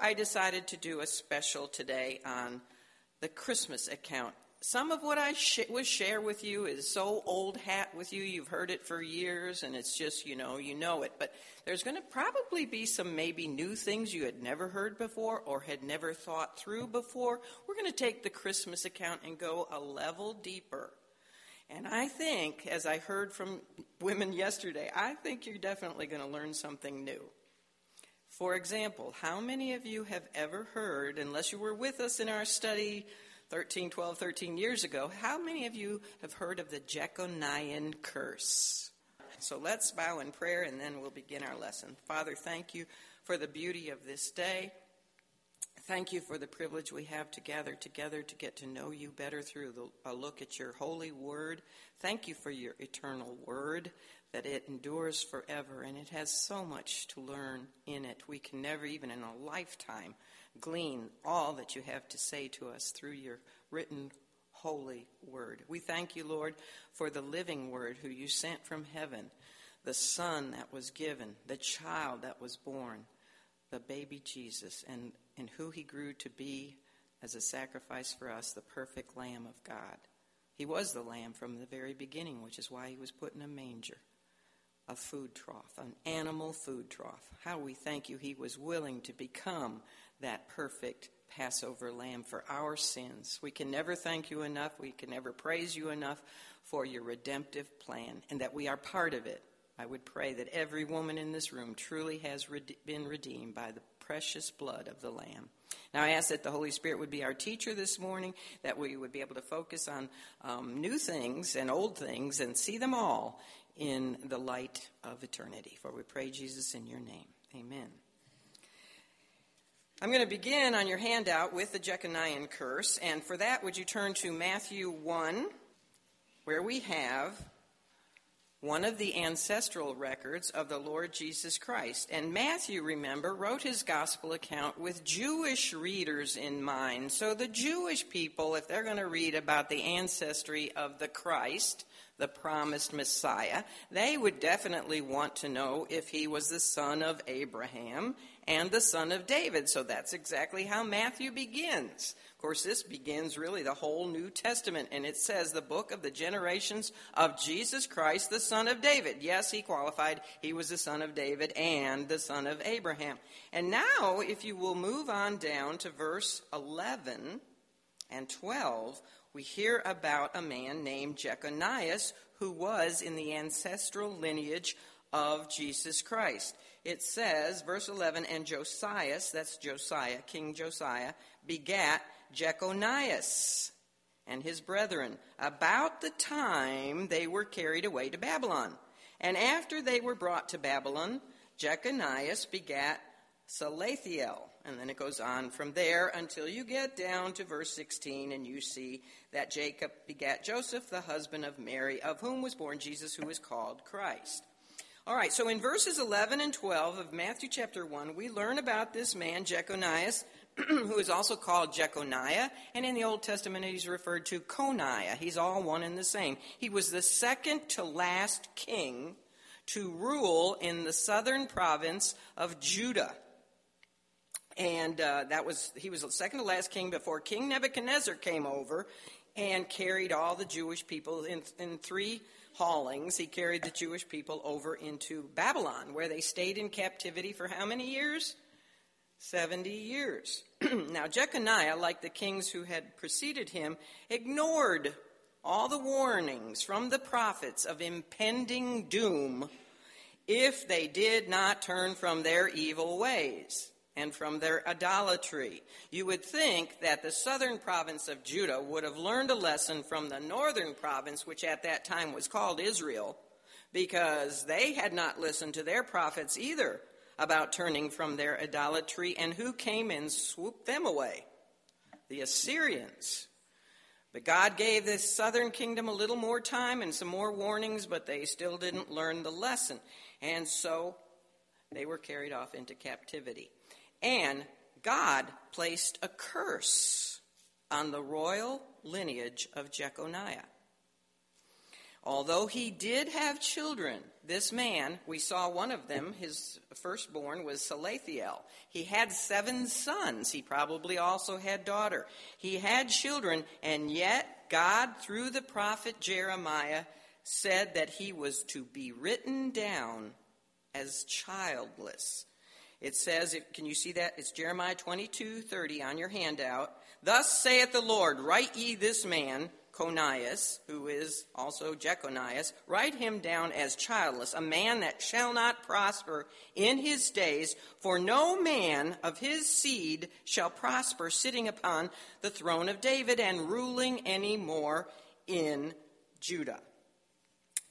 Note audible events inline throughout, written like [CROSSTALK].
I decided to do a special today on the Christmas account. Some of what I sh- will share with you is so old hat with you. You've heard it for years, and it's just, you know, you know it. But there's going to probably be some maybe new things you had never heard before or had never thought through before. We're going to take the Christmas account and go a level deeper. And I think, as I heard from women yesterday, I think you're definitely going to learn something new. For example, how many of you have ever heard, unless you were with us in our study 13, 12, 13 years ago, how many of you have heard of the Jeconiah curse? So let's bow in prayer and then we'll begin our lesson. Father, thank you for the beauty of this day. Thank you for the privilege we have to gather together to get to know you better through the, a look at your holy word. Thank you for your eternal word, that it endures forever and it has so much to learn in it. We can never, even in a lifetime, glean all that you have to say to us through your written holy word. We thank you, Lord, for the living word who you sent from heaven, the son that was given, the child that was born, the baby Jesus, and, and who he grew to be as a sacrifice for us, the perfect Lamb of God. He was the Lamb from the very beginning, which is why he was put in a manger a food trough, an animal food trough. How we thank you, he was willing to become that perfect Passover lamb for our sins. We can never thank you enough. We can never praise you enough for your redemptive plan and that we are part of it. I would pray that every woman in this room truly has been redeemed by the precious blood of the Lamb. Now, I ask that the Holy Spirit would be our teacher this morning, that we would be able to focus on um, new things and old things and see them all in the light of eternity. For we pray, Jesus, in your name. Amen. I'm going to begin on your handout with the Jeconiah curse, and for that, would you turn to Matthew 1, where we have one of the ancestral records of the Lord Jesus Christ. And Matthew, remember, wrote his gospel account with Jewish readers in mind. So the Jewish people, if they're going to read about the ancestry of the Christ, the promised Messiah, they would definitely want to know if he was the son of Abraham and the son of David. So that's exactly how Matthew begins. Of course, this begins really the whole New Testament, and it says the book of the generations of Jesus Christ, the son of David. Yes, he qualified. He was the son of David and the son of Abraham. And now, if you will move on down to verse 11 and 12, we hear about a man named Jeconias who was in the ancestral lineage of Jesus Christ. It says, verse 11, and Josias, that's Josiah, King Josiah, begat Jeconias and his brethren about the time they were carried away to Babylon. And after they were brought to Babylon, Jeconias begat Salathiel. And then it goes on from there until you get down to verse 16 and you see that Jacob begat Joseph, the husband of Mary, of whom was born Jesus, who is called Christ. All right, so in verses 11 and 12 of Matthew chapter 1, we learn about this man, Jeconias, [CLEARS THROAT] who is also called Jeconiah, and in the Old Testament he's referred to Coniah. He's all one and the same. He was the second to last king to rule in the southern province of Judah and uh, that was he was the second to last king before King Nebuchadnezzar came over and carried all the Jewish people in, in three haulings. He carried the Jewish people over into Babylon, where they stayed in captivity for how many years? 70 years. [CLEARS THROAT] now, Jeconiah, like the kings who had preceded him, ignored all the warnings from the prophets of impending doom if they did not turn from their evil ways and from their idolatry. You would think that the southern province of Judah would have learned a lesson from the northern province, which at that time was called Israel, because they had not listened to their prophets either about turning from their idolatry, and who came and swooped them away? The Assyrians. But God gave this southern kingdom a little more time and some more warnings, but they still didn't learn the lesson. And so they were carried off into captivity. And God placed a curse on the royal lineage of Jeconiah. Although he did have children, this man, we saw one of them, his firstborn was Salathiel. He had seven sons. He probably also had daughter. He had children, and yet God, through the prophet Jeremiah, said that he was to be written down as childless. It says, can you see that? It's Jeremiah 22 30 on your handout. Thus saith the Lord, write ye this man Conias, who is also Jeconias, write him down as childless, a man that shall not prosper in his days, for no man of his seed shall prosper sitting upon the throne of David and ruling any more in Judah.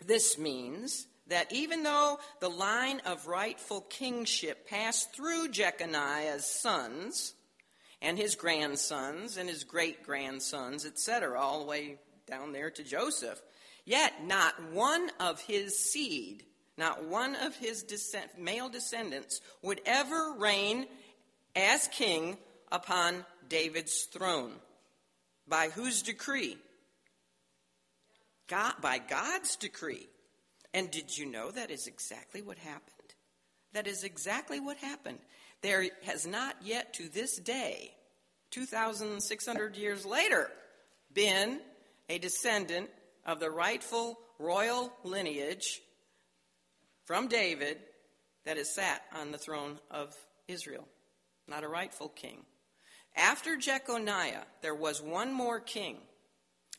This means that even though the line of rightful kingship passed through Jeconiah's sons, and his grandsons and his great grandsons, etc., all the way down there to Joseph. Yet not one of his seed, not one of his descent, male descendants, would ever reign as king upon David's throne. By whose decree? God, by God's decree. And did you know that is exactly what happened? That is exactly what happened. There has not yet to this day, 2,600 years later, been a descendant of the rightful royal lineage from David that has sat on the throne of Israel, not a rightful king. After Jeconiah, there was one more king.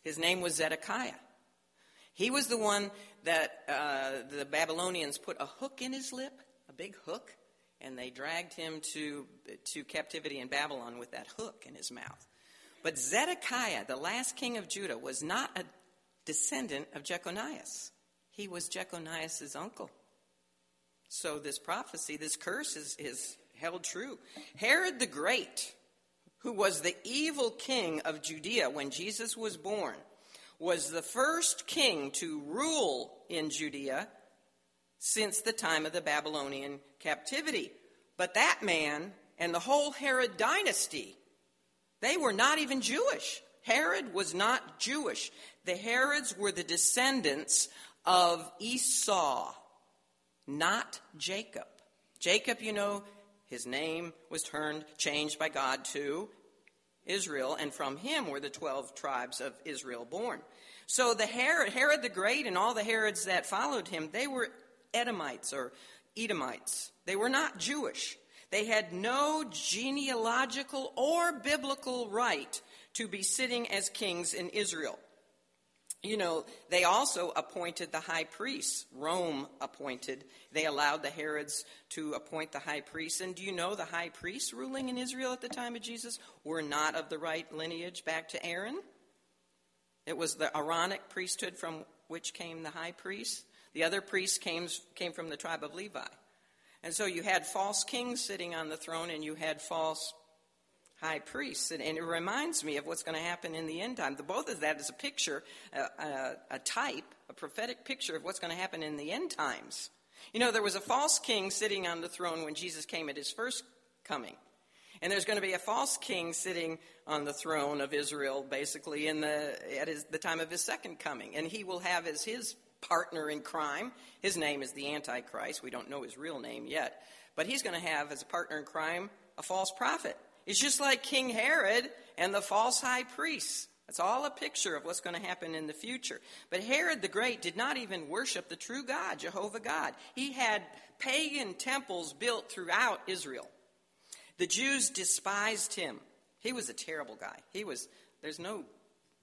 His name was Zedekiah. He was the one that uh, the Babylonians put a hook in his lip, a big hook, and they dragged him to, to captivity in Babylon with that hook in his mouth. But Zedekiah, the last king of Judah, was not a descendant of Jeconias. He was Jeconias' uncle. So this prophecy, this curse is, is held true. Herod the Great, who was the evil king of Judea when Jesus was born, was the first king to rule in Judea since the time of the Babylonian captivity. But that man and the whole Herod dynasty, they were not even Jewish. Herod was not Jewish. The Herods were the descendants of Esau, not Jacob. Jacob, you know, his name was turned, changed by God to Israel, and from him were the 12 tribes of Israel born. So the Herod, Herod the Great and all the Herods that followed him, they were Edomites or Edomites. They were not Jewish. They had no genealogical or biblical right to be sitting as kings in Israel. You know, they also appointed the high priests. Rome appointed. They allowed the Herods to appoint the high priests. And do you know the high priests ruling in Israel at the time of Jesus were not of the right lineage back to Aaron? It was the Aaronic priesthood from which came the high priests. The other priests came, came from the tribe of Levi. And so you had false kings sitting on the throne and you had false high priests. And, and it reminds me of what's going to happen in the end time. The, both of that is a picture, a, a, a type, a prophetic picture of what's going to happen in the end times. You know, there was a false king sitting on the throne when Jesus came at his first coming. And there's going to be a false king sitting on the throne of Israel, basically, in the, at his, the time of his second coming. And he will have as his partner in crime. His name is the Antichrist. We don't know his real name yet. But he's going to have as a partner in crime a false prophet. It's just like King Herod and the false high priests. It's all a picture of what's going to happen in the future. But Herod the Great did not even worship the true God, Jehovah God. He had pagan temples built throughout Israel. The Jews despised him. He was a terrible guy. He was, there's no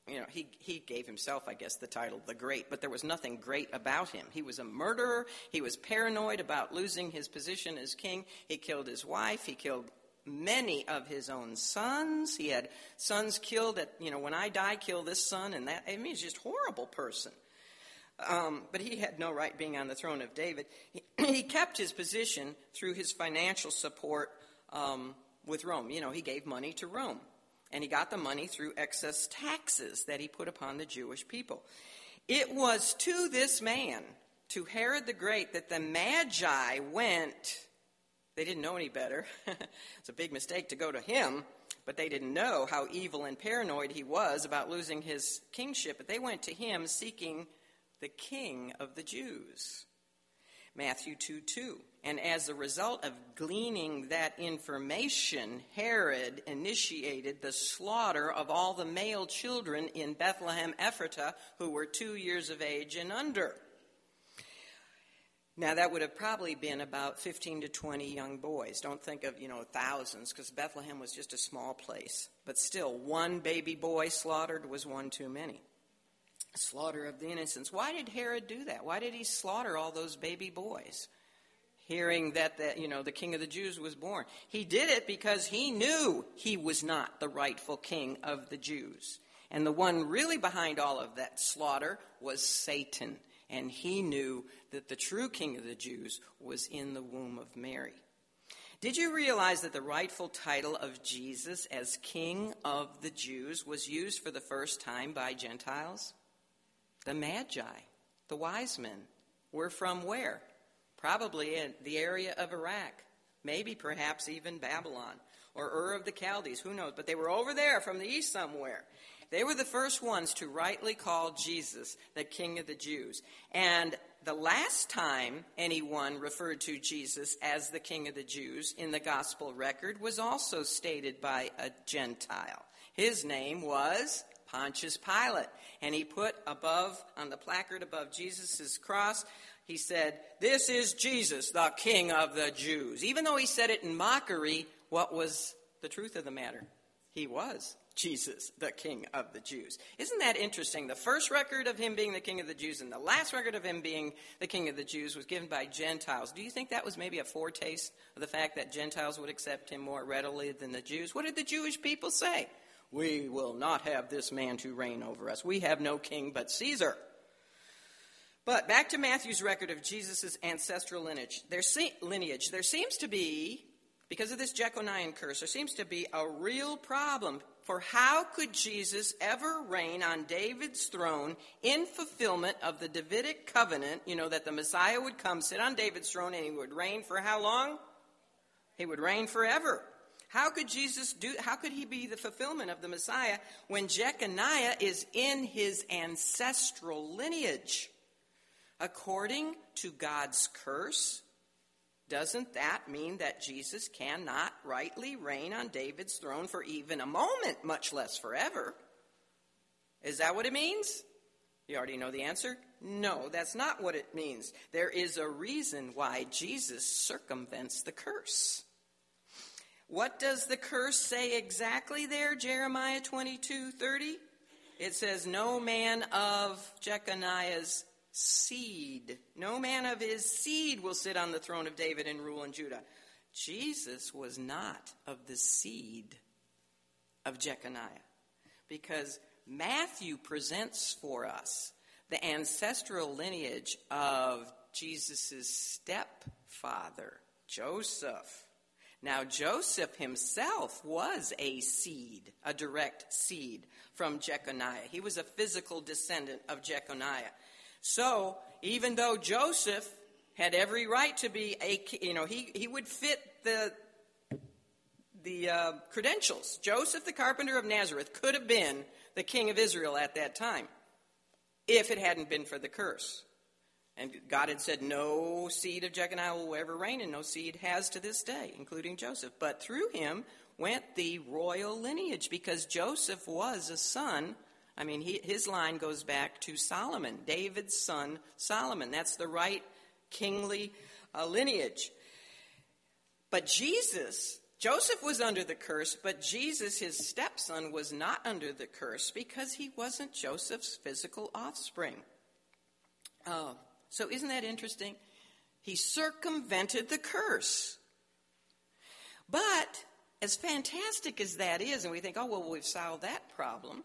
you know, he, he gave himself, I guess, the title the Great, but there was nothing great about him. He was a murderer. He was paranoid about losing his position as king. He killed his wife. He killed many of his own sons. He had sons killed at, you know, when I die, kill this son and that. I mean, he's just horrible person. Um, but he had no right being on the throne of David. He, [CLEARS THROAT] he kept his position through his financial support um, with Rome. You know, he gave money to Rome. And he got the money through excess taxes that he put upon the Jewish people. It was to this man, to Herod the Great, that the Magi went. They didn't know any better. [LAUGHS] it's a big mistake to go to him, but they didn't know how evil and paranoid he was about losing his kingship. But they went to him seeking the king of the Jews. Matthew 2 2. And as a result of gleaning that information, Herod initiated the slaughter of all the male children in Bethlehem Ephratah who were two years of age and under. Now, that would have probably been about 15 to 20 young boys. Don't think of, you know, thousands, because Bethlehem was just a small place. But still, one baby boy slaughtered was one too many. Slaughter of the innocents. Why did Herod do that? Why did he slaughter all those baby boys? Hearing that, the, you know, the king of the Jews was born. He did it because he knew he was not the rightful king of the Jews. And the one really behind all of that slaughter was Satan and he knew that the true king of the Jews was in the womb of Mary. Did you realize that the rightful title of Jesus as King of the Jews was used for the first time by Gentiles? The Magi, the wise men, were from where? Probably in the area of Iraq, maybe perhaps even Babylon or Ur of the Chaldees, who knows? But they were over there from the east somewhere. They were the first ones to rightly call Jesus the King of the Jews. And the last time anyone referred to Jesus as the King of the Jews in the Gospel record was also stated by a Gentile. His name was Pontius Pilate. And he put above, on the placard above Jesus' cross, he said, This is Jesus, the King of the Jews. Even though he said it in mockery, what was the truth of the matter? He was Jesus, the King of the Jews. Isn't that interesting? The first record of him being the King of the Jews and the last record of him being the King of the Jews was given by Gentiles. Do you think that was maybe a foretaste of the fact that Gentiles would accept him more readily than the Jews? What did the Jewish people say? We will not have this man to reign over us. We have no king but Caesar. But back to Matthew's record of Jesus' ancestral lineage. There, se- lineage. there seems to be, because of this Jeconiah curse, there seems to be a real problem for how could Jesus ever reign on David's throne in fulfillment of the Davidic covenant, you know, that the Messiah would come, sit on David's throne, and he would reign for how long? He would reign forever. How could Jesus do how could he be the fulfillment of the Messiah when Jeconiah is in his ancestral lineage? According to God's curse, doesn't that mean that Jesus cannot rightly reign on David's throne for even a moment, much less forever? Is that what it means? You already know the answer? No, that's not what it means. There is a reason why Jesus circumvents the curse. What does the curse say exactly there, Jeremiah 22 30? It says, No man of Jeconiah's seed. No man of his seed will sit on the throne of David and rule in Judah. Jesus was not of the seed of Jeconiah because Matthew presents for us the ancestral lineage of Jesus' stepfather, Joseph. Now, Joseph himself was a seed, a direct seed from Jeconiah. He was a physical descendant of Jeconiah. So, even though Joseph had every right to be a, you know, he, he would fit the, the uh, credentials. Joseph, the carpenter of Nazareth, could have been the king of Israel at that time if it hadn't been for the curse. And God had said, No seed of Jeconiah will ever reign, and no seed has to this day, including Joseph. But through him went the royal lineage, because Joseph was a son I mean, he, his line goes back to Solomon, David's son Solomon. That's the right kingly uh, lineage. But Jesus, Joseph was under the curse, but Jesus, his stepson, was not under the curse because he wasn't Joseph's physical offspring. Uh, so, isn't that interesting? He circumvented the curse. But, as fantastic as that is, and we think, oh, well, we've solved that problem.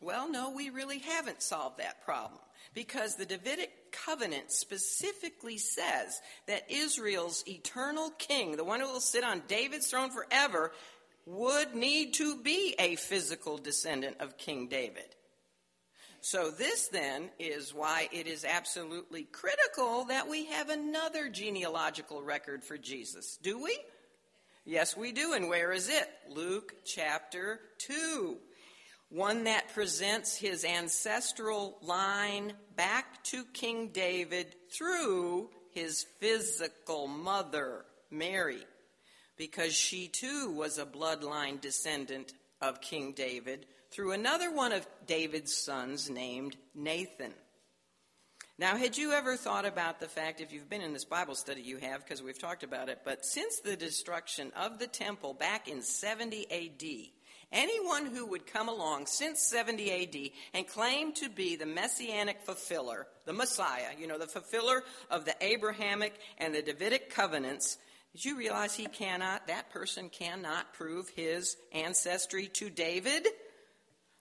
Well, no, we really haven't solved that problem because the Davidic covenant specifically says that Israel's eternal king, the one who will sit on David's throne forever, would need to be a physical descendant of King David. So, this then is why it is absolutely critical that we have another genealogical record for Jesus. Do we? Yes, we do. And where is it? Luke chapter 2. One that presents his ancestral line back to King David through his physical mother, Mary, because she too was a bloodline descendant of King David through another one of David's sons named Nathan. Now, had you ever thought about the fact, if you've been in this Bible study, you have, because we've talked about it, but since the destruction of the temple back in 70 AD, anyone who would come along since 70 AD and claim to be the messianic fulfiller, the Messiah, you know, the fulfiller of the Abrahamic and the Davidic covenants, did you realize he cannot, that person cannot prove his ancestry to David?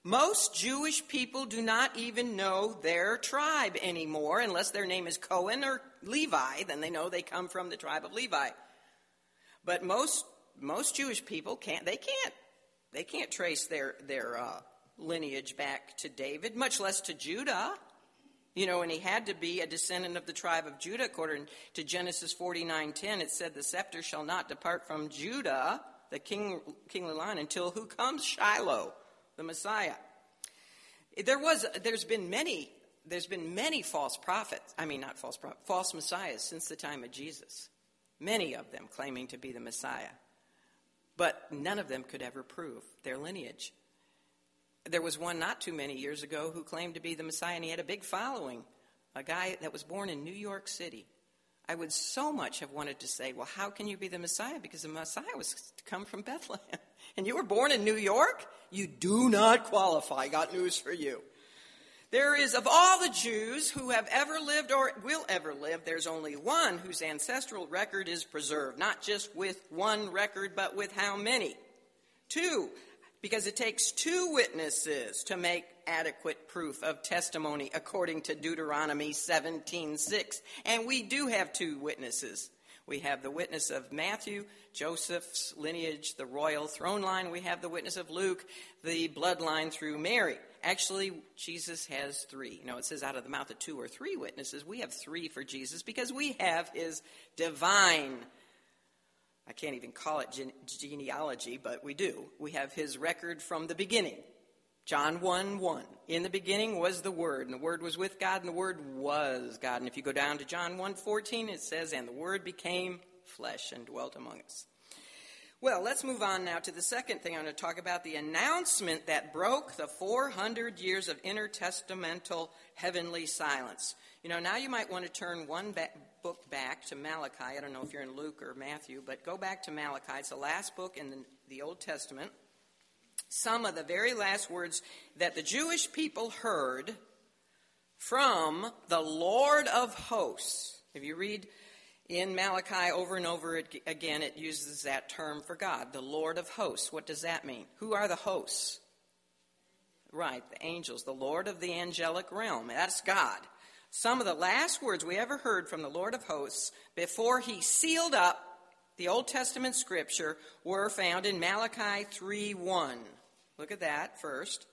Most Jewish people do not even know their tribe anymore unless their name is Cohen or Levi, then they know they come from the tribe of Levi. But most most Jewish people can't they can't they can't trace their their uh, lineage back to David, much less to Judah. You know, and he had to be a descendant of the tribe of Judah according to Genesis 49:10. It said the scepter shall not depart from Judah, the king kingly line until who comes Shiloh the Messiah. There was, there's been many, there's been many false prophets. I mean, not false prophets, false messiahs since the time of Jesus. Many of them claiming to be the Messiah, but none of them could ever prove their lineage. There was one not too many years ago who claimed to be the Messiah, and he had a big following. A guy that was born in New York City. I would so much have wanted to say, well, how can you be the Messiah? Because the Messiah was to come from Bethlehem. [LAUGHS] And you were born in New York? You do not qualify. Got news for you. There is, of all the Jews who have ever lived or will ever live, there's only one whose ancestral record is preserved. Not just with one record, but with how many? Two, because it takes two witnesses to make adequate proof of testimony according to Deuteronomy 17:6 and we do have two witnesses we have the witness of Matthew Joseph's lineage the royal throne line we have the witness of Luke the bloodline through Mary actually Jesus has 3 you know it says out of the mouth of two or three witnesses we have 3 for Jesus because we have his divine I can't even call it gene- genealogy, but we do. We have his record from the beginning. John 1 1. In the beginning was the Word, and the Word was with God, and the Word was God. And if you go down to John 1 14, it says, And the Word became flesh and dwelt among us. Well, let's move on now to the second thing I'm going to talk about the announcement that broke the 400 years of intertestamental heavenly silence. You know, now you might want to turn one book back to Malachi. I don't know if you're in Luke or Matthew, but go back to Malachi. It's the last book in the, the Old Testament some of the very last words that the Jewish people heard from the Lord of hosts. If you read in Malachi over and over again, it uses that term for God, the Lord of hosts. What does that mean? Who are the hosts? Right, the angels, the Lord of the angelic realm. That's God. Some of the last words we ever heard from the Lord of hosts before he sealed up the Old Testament scripture were found in Malachi 3 1. Look at that first.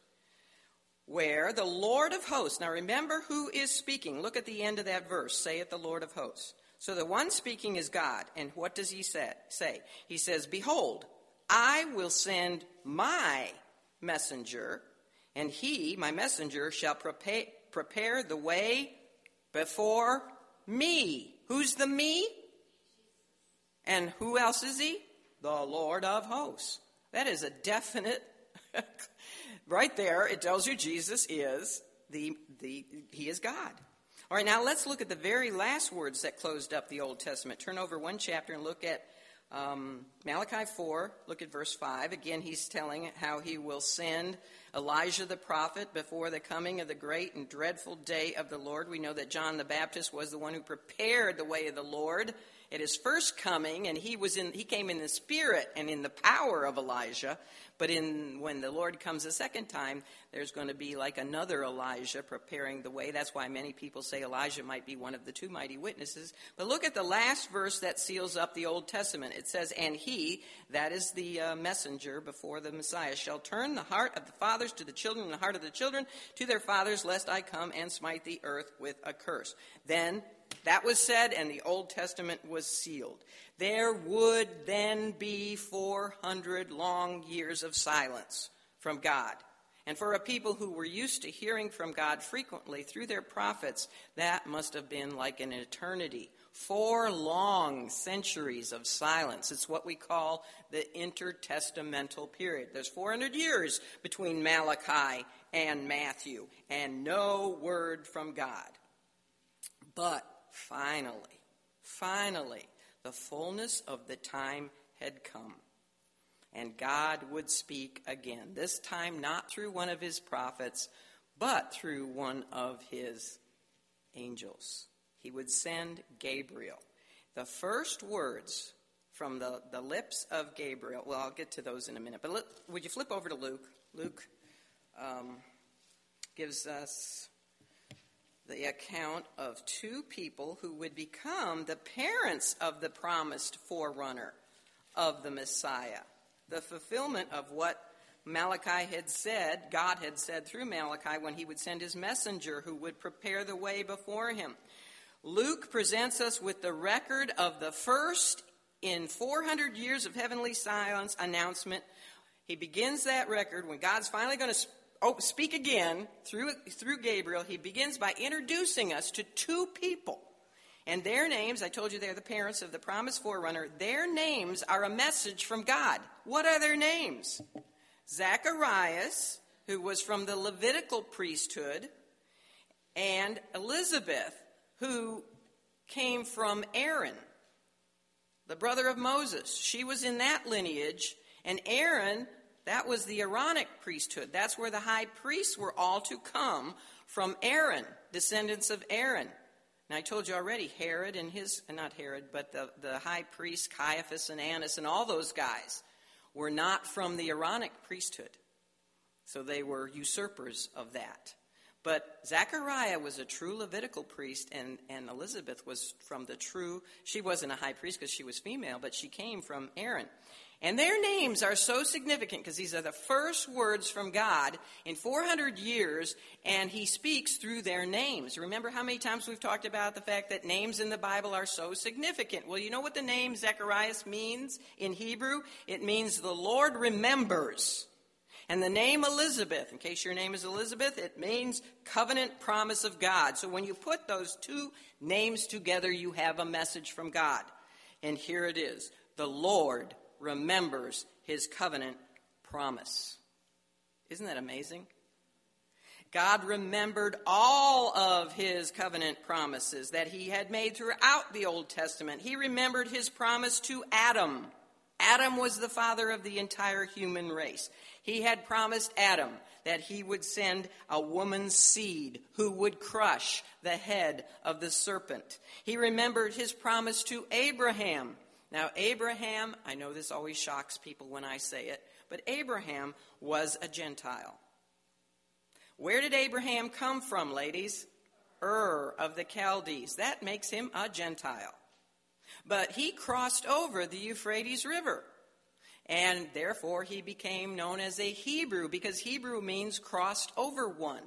Where the Lord of hosts, now remember who is speaking. Look at the end of that verse. Say it, the Lord of hosts. So the one speaking is God. And what does he say? He says, Behold, I will send my messenger, and he, my messenger, shall prepare, the way before me. Who's the me? And who else is he? The Lord of hosts. That is a definite [LAUGHS] right there, it tells you Jesus is the, the, he is God. All right, now let's look at the very last words that closed up the Old Testament. Turn over one chapter and look at um, Malachi 4. Look at verse 5. Again, he's telling how he will send Elijah the prophet before the coming of the great and dreadful day of the Lord. We know that John the Baptist was the one who prepared the way of the Lord at his first coming, and he was in he came in the spirit and in the power of Elijah. But in when the Lord comes a second time, there's going to be like another Elijah preparing the way. That's why many people say Elijah might be one of the two mighty witnesses. But look at the last verse that seals up the Old Testament. It says, "And he, that is the uh, messenger before the Messiah, shall turn the heart of the fathers to the children, and the heart of the children to their fathers, lest I come and smite the earth with a curse." Then that was said, and the Old Testament was sealed. There would then be 400 long years of silence from God. And for a people who were used to hearing from God frequently through their prophets, that must have been like an eternity. Four long centuries of silence. It's what we call the intertestamental period. There's 400 years between Malachi and Matthew, and no word from God. But finally, finally, the fullness of the time had come and God would speak again. This time not through one of his prophets, but through one of his angels. He would send Gabriel. The first words from the, the lips of Gabriel, well, I'll get to those in a minute, but let, would you flip over to Luke? Luke um, gives us the account of two people who would become the parents of the promised forerunner of the Messiah the fulfillment of what Malachi had said, God had said through Malachi when he would send his messenger who would prepare the way before him. Luke presents us with the record of the first in 400 years of heavenly silence announcement. He begins that record when God's finally going to oh, speak again through, through Gabriel. He begins by introducing us to two people and their names, I told you they're the parents of the promised forerunner, their names are a message from God. What are their names? Zacharias, who was from the Levitical priesthood, and Elizabeth, who came from Aaron, the brother of Moses. She was in that lineage, and Aaron, that was the Aaronic priesthood. That's where the high priests were all to come from Aaron, descendants of Aaron. And I told you already, Herod and his, not Herod, but the, the high priest, Caiaphas and Annas, and all those guys were not from the Aaronic priesthood. So they were usurpers of that. But Zechariah was a true Levitical priest, and, and Elizabeth was from the true, she wasn't a high priest because she was female, but she came from Aaron. And their names are so significant because these are the first words from God in 400 years, and He speaks through their names. Remember how many times we've talked about the fact that names in the Bible are so significant? Well, you know what the name Zechariah means in Hebrew? It means the Lord remembers. And the name Elizabeth, in case your name is Elizabeth, it means covenant promise of God. So when you put those two names together, you have a message from God. And here it is The Lord remembers his covenant promise. Isn't that amazing? God remembered all of his covenant promises that he had made throughout the Old Testament. He remembered his promise to Adam. Adam was the father of the entire human race. He had promised Adam that he would send a woman's seed who would crush the head of the serpent. He remembered his promise to Abraham now, Abraham, I know this always shocks people when I say it, but Abraham was a Gentile. Where did Abraham come from, ladies? Ur of the Chaldees. That makes him a Gentile. But he crossed over the Euphrates River. And therefore, he became known as a Hebrew because Hebrew means crossed over one.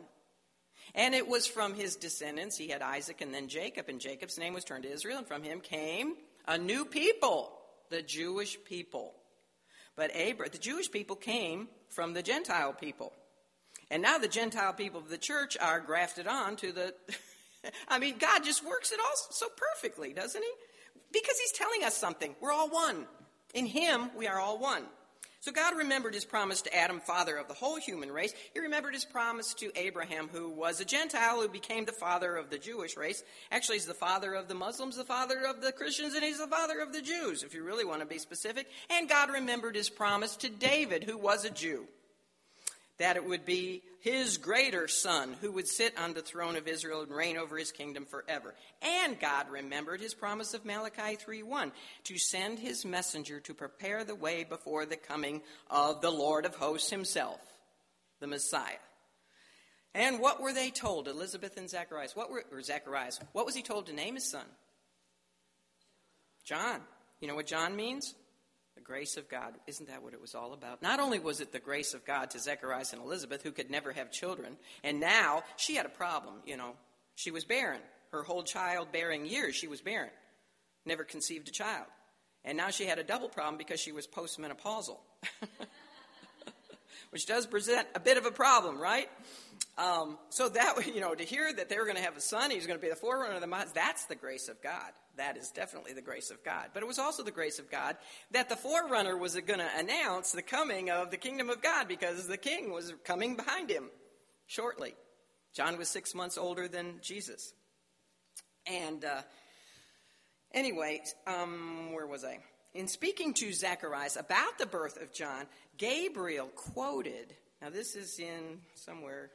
And it was from his descendants. He had Isaac and then Jacob, and Jacob's name was turned to Israel, and from him came a new people, the Jewish people. But Abra- the Jewish people came from the Gentile people. And now the Gentile people of the church are grafted on to the. [LAUGHS] I mean, God just works it all so perfectly, doesn't He? Because He's telling us something. We're all one. In Him, we are all one. So God remembered his promise to Adam, father of the whole human race. He remembered his promise to Abraham, who was a Gentile who became the father of the Jewish race. Actually, he's the father of the Muslims, the father of the Christians, and he's the father of the Jews, if you really want to be specific. And God remembered his promise to David, who was a Jew that it would be his greater son who would sit on the throne of Israel and reign over his kingdom forever. And God remembered his promise of Malachi 3:1 to send his messenger to prepare the way before the coming of the Lord of hosts himself, the Messiah. And what were they told, Elizabeth and Zacharias? What were or Zacharias? What was he told to name his son? John. You know what John means? Grace of God. Isn't that what it was all about? Not only was it the grace of God to Zechariah and Elizabeth, who could never have children, and now she had a problem, you know. She was barren. Her whole childbearing years, she was barren. Never conceived a child. And now she had a double problem because she was postmenopausal. [LAUGHS] which does present a bit of a problem, right? Um, so that, [LAUGHS] you know, to hear that they were going to have a son, he's going to be the forerunner of the Messiah, that's the grace of God. That is definitely the grace of God. But it was also the grace of God that the forerunner was going to announce the coming of the kingdom of God because the king was coming behind him shortly. John was six months older than Jesus. And uh, anyway, um, where was I? In speaking to Zacharias about the birth of John, Gabriel quoted, now this is in somewhere,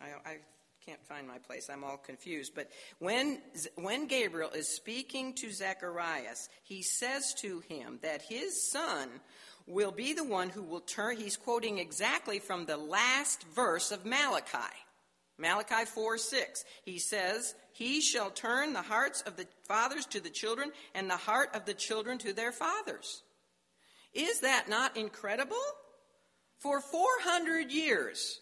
I, I can't find my place, I'm all confused, but when, when Gabriel is speaking to Zacharias, he says to him that his son will be the one who will turn, he's quoting exactly from the last verse of Malachi. Malachi 4 6. He says, He shall turn the hearts of the fathers to the children, and the heart of the children to their fathers. Is that not incredible? For 400 years,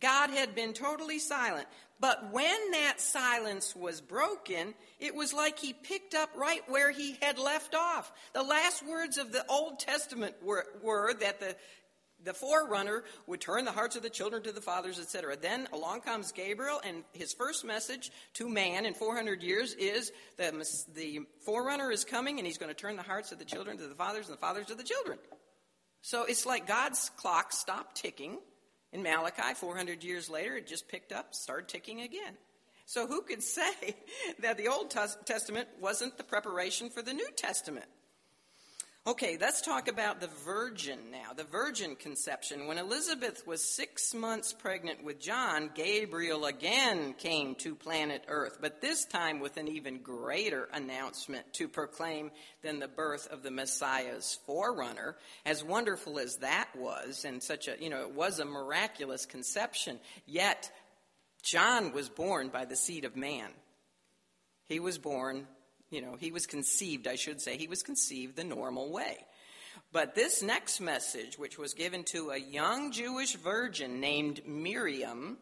God had been totally silent. But when that silence was broken, it was like he picked up right where he had left off. The last words of the Old Testament were, were that the the forerunner would turn the hearts of the children to the fathers, etc. Then along comes Gabriel, and his first message to man in 400 years is that the forerunner is coming, and he's going to turn the hearts of the children to the fathers, and the fathers to the children. So it's like God's clock stopped ticking in Malachi. 400 years later, it just picked up, started ticking again. So who could [LAUGHS] say that the Old Testament wasn't the preparation for the New Testament? Okay, let's talk about the virgin now, the virgin conception. When Elizabeth was six months pregnant with John, Gabriel again came to planet Earth, but this time with an even greater announcement to proclaim than the birth of the Messiah's forerunner. As wonderful as that was, and such a, you know, it was a miraculous conception, yet John was born by the seed of man. He was born you know, he was conceived, I should say, he was conceived the normal way. But this next message, which was given to a young Jewish virgin named Miriam,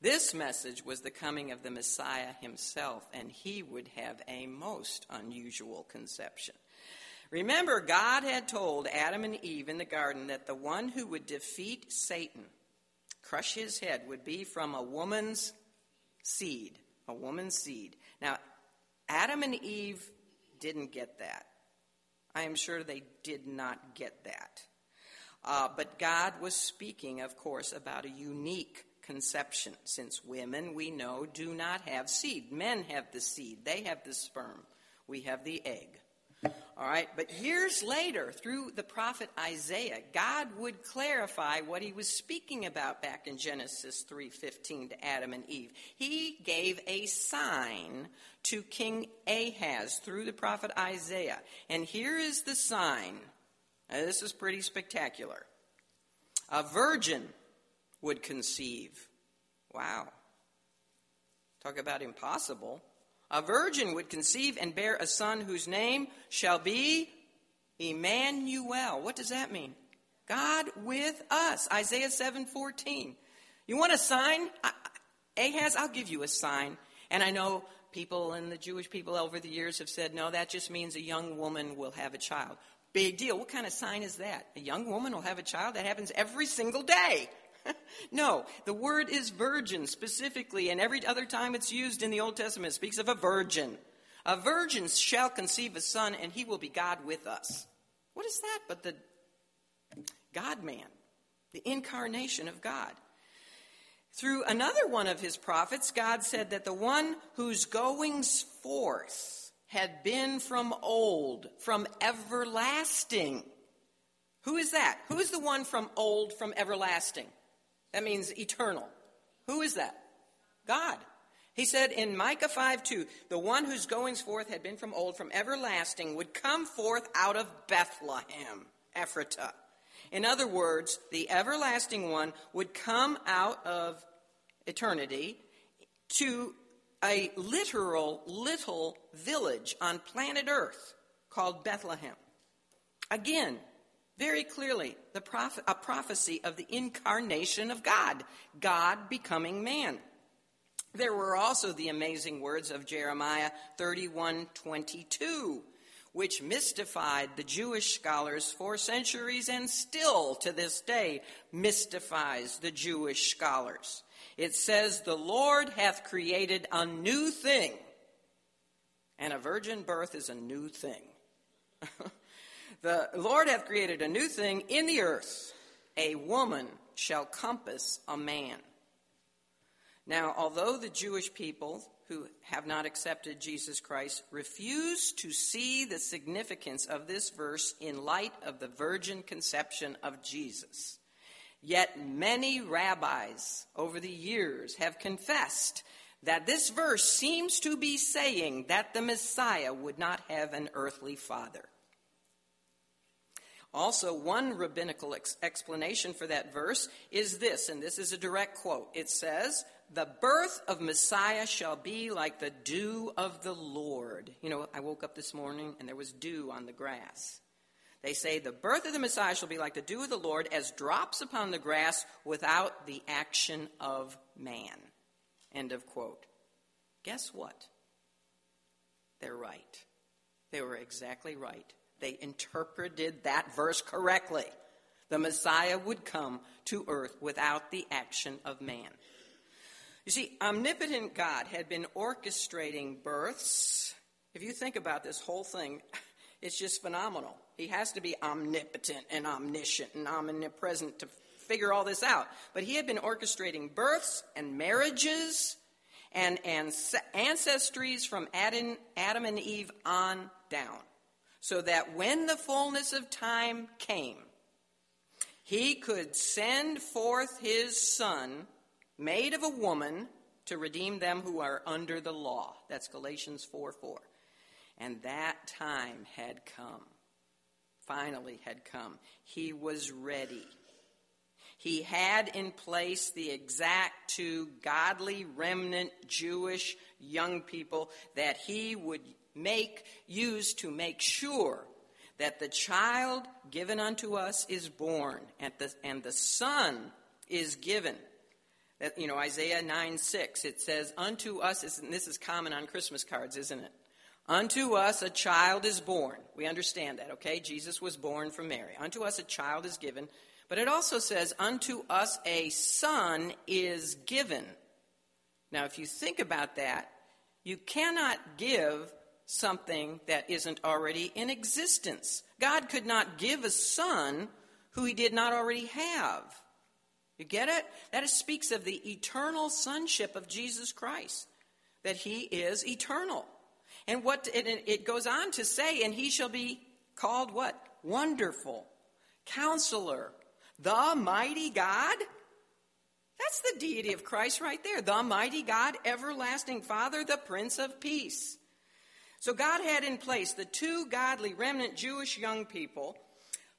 this message was the coming of the Messiah himself, and he would have a most unusual conception. Remember, God had told Adam and Eve in the garden that the one who would defeat Satan, crush his head, would be from a woman's seed. A woman's seed. Now, Adam and Eve didn't get that. I am sure they did not get that. Uh, but God was speaking, of course, about a unique conception, since women, we know, do not have seed. Men have the seed, they have the sperm, we have the egg. All right, but years later, through the prophet Isaiah, God would clarify what he was speaking about back in Genesis 3:15 to Adam and Eve. He gave a sign to King Ahaz through the prophet Isaiah. And here is the sign. Now, this is pretty spectacular. A virgin would conceive. Wow. Talk about impossible. A virgin would conceive and bear a son whose name shall be Emmanuel. What does that mean? God with us. Isaiah 7:14. You want a sign? Ahaz, I'll give you a sign. And I know people and the Jewish people over the years have said, no, that just means a young woman will have a child. Big deal. What kind of sign is that? A young woman will have a child? That happens every single day. [LAUGHS] no, the word is virgin specifically, and every other time it's used in the Old Testament, it speaks of a virgin. A virgin shall conceive a son, and he will be God with us. What is that but the God man, the incarnation of God? Through another one of his prophets, God said that the one whose goings forth had been from old, from everlasting. Who is that? Who is the one from old, from everlasting? That means eternal. Who is that? God. He said in Micah 5 2, the one whose goings forth had been from old, from everlasting, would come forth out of Bethlehem, Ephratah. In other words, the everlasting one would come out of eternity to a literal little village on planet Earth called Bethlehem. Again, very clearly, the prophet, a prophecy of the incarnation of God, God becoming man. There were also the amazing words of Jeremiah 31:22, which mystified the Jewish scholars for centuries and still to this day mystifies the Jewish scholars. It says, The Lord hath created a new thing, and a virgin birth is a new thing. [LAUGHS] the Lord hath created a new thing in the earth. A woman shall compass a man. Now, although the Jewish people who have not accepted Jesus Christ refuse to see the significance of this verse in light of the virgin conception of Jesus. Yet many rabbis over the years have confessed that this verse seems to be saying that the Messiah would not have an earthly father. Also, one rabbinical ex- explanation for that verse is this, and this is a direct quote. It says, the birth of Messiah shall be like the dew of the Lord. You know, I woke up this morning and there was dew on the grass. They say, The birth of the Messiah shall be like the dew of the Lord as drops upon the grass without the action of man. End of quote. Guess what? They're right. They were exactly right. They interpreted that verse correctly. The Messiah would come to earth without the action of man. You see, omnipotent God had been orchestrating births. If you think about this whole thing, it's just phenomenal. He has to be omnipotent and omniscient and omnipresent to figure all this out. But he had been orchestrating births and marriages and, ancestries from Adam and Eve on down. So that when the fullness of time came, he could send forth his son made of a woman to redeem them who are under the law. That's Galatians 4 4. And that time had come. Finally, had come. He was ready. He had in place the exact two godly remnant Jewish young people that he would make use to make sure that the child given unto us is born and the, and the son is given that, you know, Isaiah 9 6, it says, Unto us, and this is common on Christmas cards, isn't it? Unto us a child is born. We understand that, okay? Jesus was born from Mary. Unto us a child is given. But it also says, Unto us a son is given. Now, if you think about that, you cannot give something that isn't already in existence. God could not give a son who he did not already have. You get it? That speaks of the eternal sonship of Jesus Christ, that he is eternal. And what it goes on to say, and he shall be called what? Wonderful, counselor, the mighty God. That's the deity of Christ right there. The mighty God, everlasting Father, the Prince of Peace. So God had in place the two godly remnant Jewish young people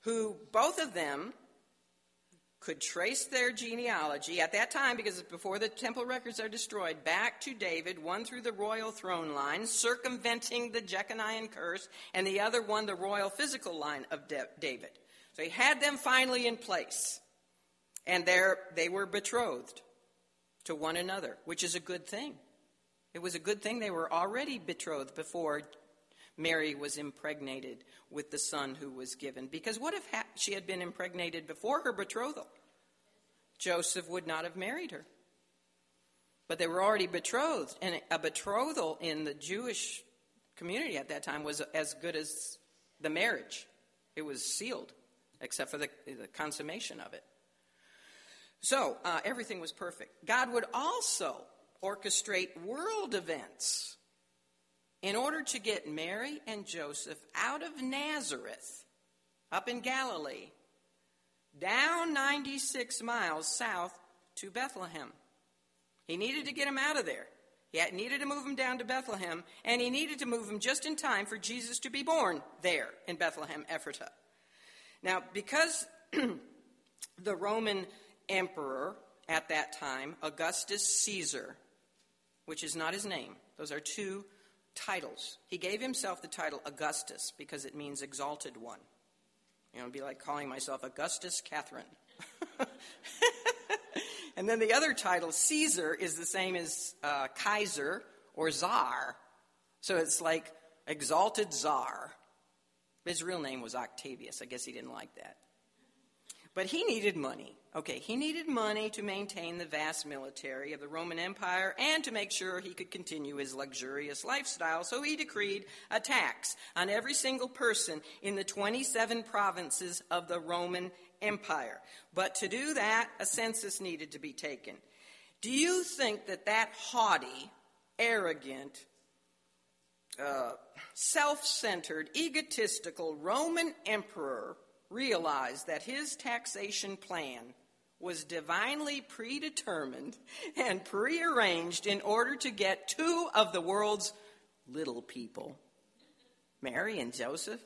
who both of them could trace their genealogy at that time, because it's before the temple records are destroyed, back to David, one through the royal throne line, circumventing the Jeconiah curse, and the other one, the royal physical line of David. So he had them finally in place. And they were betrothed to one another, which is a good thing. It was a good thing they were already betrothed before Mary was impregnated with the son who was given. Because what if ha- she had been impregnated before her betrothal? Joseph would not have married her. But they were already betrothed, and a betrothal in the Jewish community at that time was as good as the marriage. It was sealed, except for the, the consummation of it. So uh, everything was perfect. God would also orchestrate world events in order to get Mary and Joseph out of Nazareth, up in Galilee, down 96 miles south to Bethlehem. He needed to get them out of there. He needed to move them down to Bethlehem, and he needed to move them just in time for Jesus to be born there in Bethlehem, Ephratah. Now, because [CLEARS THROAT] the Roman emperor at that time, Augustus Caesar, which is not his name, those are two titles. He gave himself the title Augustus because it means exalted one. You know, it'd be like calling myself Augustus Katherine. [LAUGHS] and then the other title, Caesar, is the same as uh, Kaiser or Czar. So it's like exalted Czar. His real name was Octavius. I guess he didn't like that. But he needed money. Okay, he needed money to maintain the vast military of the Roman Empire and to make sure he could continue his luxurious lifestyle. So he decreed a tax on every single person in the 27 provinces of the Roman Empire. But to do that, a census needed to be taken. Do you think that that haughty, arrogant, uh, self centered, egotistical Roman emperor realized that his taxation plan was divinely predetermined and prearranged in order to get two of the world's little people, Mary and Joseph,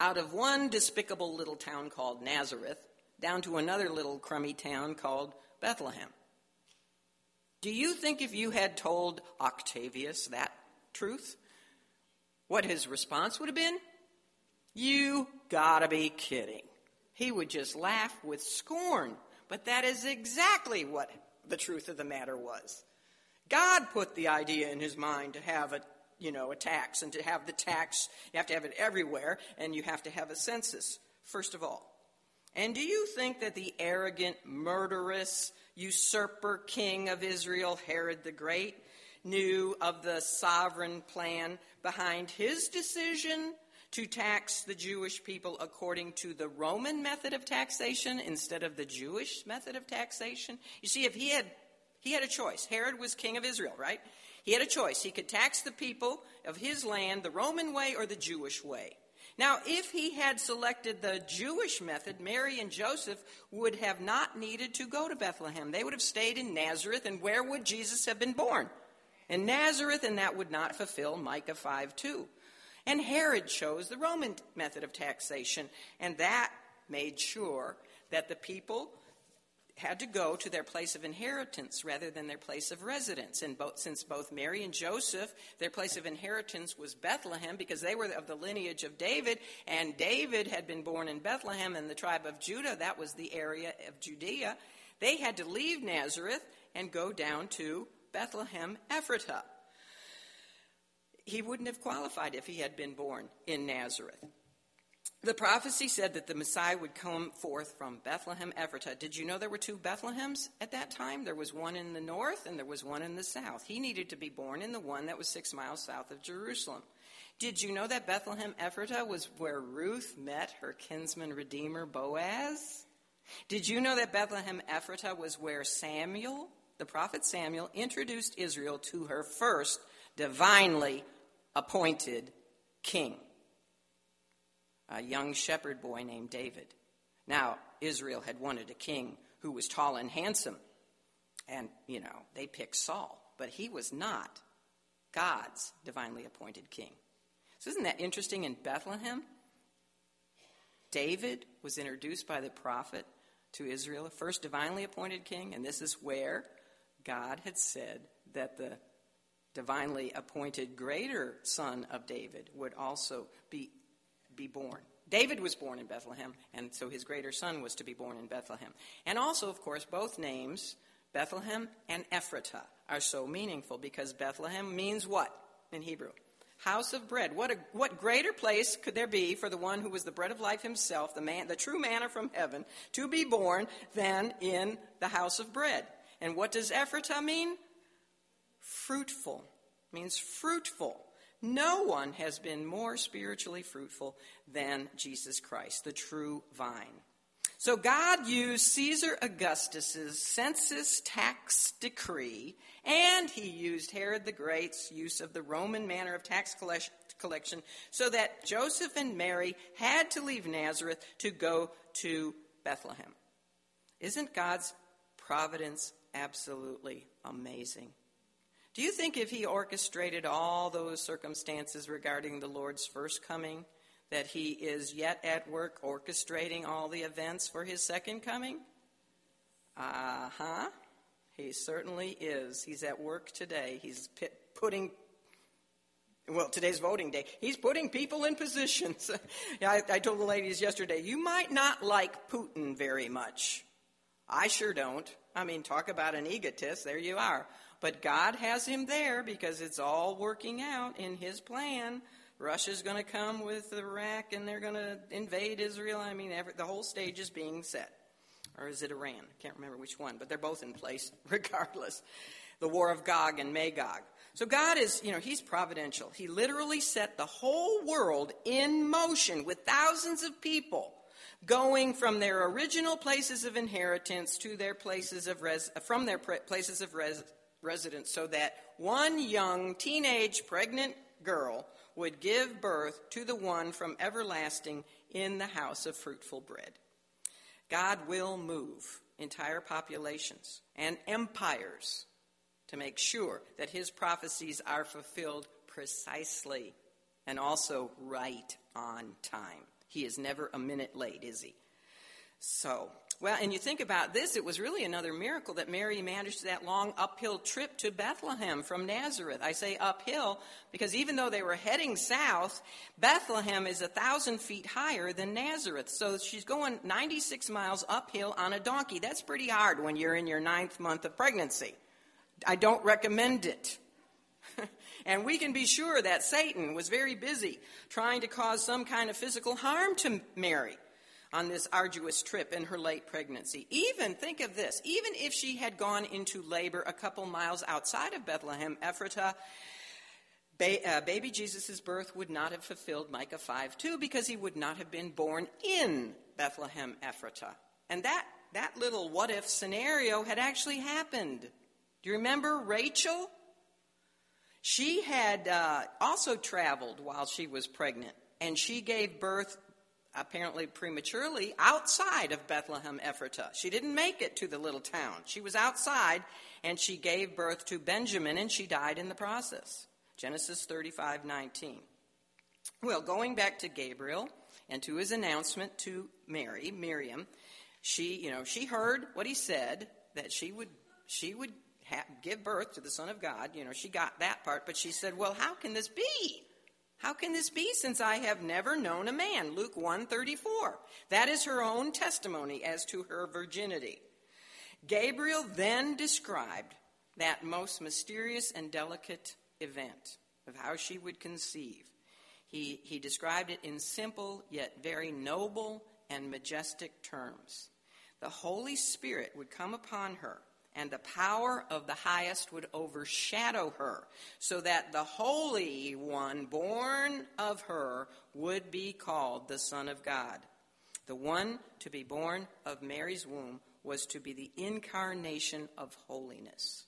out of one despicable little town called Nazareth down to another little crummy town called Bethlehem. Do you think if you had told Octavius that truth, what his response would have been? You gotta be kidding. He would just laugh with scorn. But that is exactly what the truth of the matter was. God put the idea in his mind to have a you know, a tax, and to have the tax, you have to have it everywhere, and you have to have a census, first of all. And do you think that the arrogant, murderous, usurper king of Israel, Herod the Great, knew of the sovereign plan behind his decision to tax the Jewish people according to the Roman method of taxation instead of the Jewish method of taxation? You see, if he had he had a choice. Herod was king of Israel, right? He had a choice. He could tax the people of his land the Roman way or the Jewish way. Now, if he had selected the Jewish method, Mary and Joseph would have not needed to go to Bethlehem. They would have stayed in Nazareth, and where would Jesus have been born? In Nazareth, and that would not fulfill Micah 5 2. And Herod chose the Roman method of taxation, and that made sure that the people had to go to their place of inheritance rather than their place of residence. And both, since both Mary and Joseph, their place of inheritance was Bethlehem because they were of the lineage of David, and David had been born in Bethlehem in the tribe of Judah, that was the area of Judea, they had to leave Nazareth and go down to Bethlehem, Ephratah. He wouldn't have qualified if he had been born in Nazareth. The prophecy said that the Messiah would come forth from Bethlehem Ephratah. Did you know there were two Bethlehems at that time? There was one in the north and there was one in the south. He needed to be born in the one that was six miles south of Jerusalem. Did you know that Bethlehem Ephratah was where Ruth met her kinsman redeemer Boaz? Did you know that Bethlehem Ephratah was where Samuel, the prophet Samuel, introduced Israel to her first divinely appointed king? a young shepherd boy named David. Now, Israel had wanted a king who was tall and handsome. And, you know, they picked Saul, but he was not God's divinely appointed king. So, isn't that interesting in Bethlehem? David was introduced by the prophet to Israel, the first divinely appointed king, and this is where God had said that the divinely appointed greater son of David would also be be born. David was born in Bethlehem, and so his greater son was to be born in Bethlehem. And also, of course, both names, Bethlehem and Ephratah, are so meaningful because Bethlehem means what in Hebrew? House of bread. What, a, what greater place could there be for the one who was the bread of life himself, the, man, the true manna from heaven, to be born than in the house of bread? And what does Ephratah mean? Fruitful. means fruitful. No one has been more spiritually fruitful than Jesus Christ, the true vine. So God used Caesar Augustus's census tax decree, and he used Herod the Great's use of the Roman manner of tax collection so that Joseph and Mary had to leave Nazareth to go to Bethlehem. Isn't God's providence absolutely amazing? Do you think if he orchestrated all those circumstances regarding the Lord's first coming, that he is yet at work orchestrating all the events for his second coming? Uh huh. He certainly is. He's at work today. He's putting well, today's voting day. He's putting people in positions. [LAUGHS] I, I, told the ladies yesterday, you might not like Putin very much. I sure don't. I mean, talk about an egotist. There you are. But God has him there because it's all working out in his plan Russia's going to come with Iraq and they're going to invade Israel. I mean, every, the whole stage is being set. Or is it Iran? I can't remember which one, but they're both in place [LAUGHS] regardless. The war of Gog and Magog. So God is, you know, He's providential. He literally set the whole world in motion with thousands of people going from their original places of inheritance to their places of res- from their places of res- residence so that one young teenage pregnant girl would give birth to the one from everlasting in the house of fruitful bread. God will move entire populations and empires to make sure that his prophecies are fulfilled precisely and also right on time. He is never a minute late, is he? So, well, and you think about this, it was really another miracle that Mary managed that long uphill trip to Bethlehem from Nazareth. I say uphill because even though they were heading south, Bethlehem is a thousand feet higher than Nazareth. So she's going 96 miles uphill on a donkey. That's pretty hard when you're in your ninth month of pregnancy. I don't recommend it. [LAUGHS] and we can be sure that Satan was very busy trying to cause some kind of physical harm to Mary on this arduous trip in her late pregnancy. Even, think of this, even if she had gone into labor a couple miles outside of Bethlehem, Ephratah, ba- uh, baby Jesus' birth would not have fulfilled Micah 5 2 because he would not have been born in Bethlehem, Ephratah. And that, that little what if scenario had actually happened. Do you remember Rachel? She had uh, also traveled while she was pregnant, and she gave birth apparently prematurely, outside of Bethlehem Ephratah. She didn't make it to the little town. She was outside, and she gave birth to Benjamin, and she died in the process. Genesis 35 19. Well, going back to Gabriel and to his announcement to Mary, Miriam, she, you know, she heard what he said that she would, she would give birth to the Son of God. You know, she got that part, but she said, "Well, how can this be? How can this be since I have never known a man? Luke 134. That is her own testimony as to her virginity. Gabriel then described that most mysterious and delicate event of how she would conceive. He, he described it in simple yet very noble and majestic terms. The Holy Spirit would come upon her and the power of the highest would overshadow her, so that the Holy One born of her would be called the Son of God. The one to be born of Mary's womb was to be the incarnation of holiness.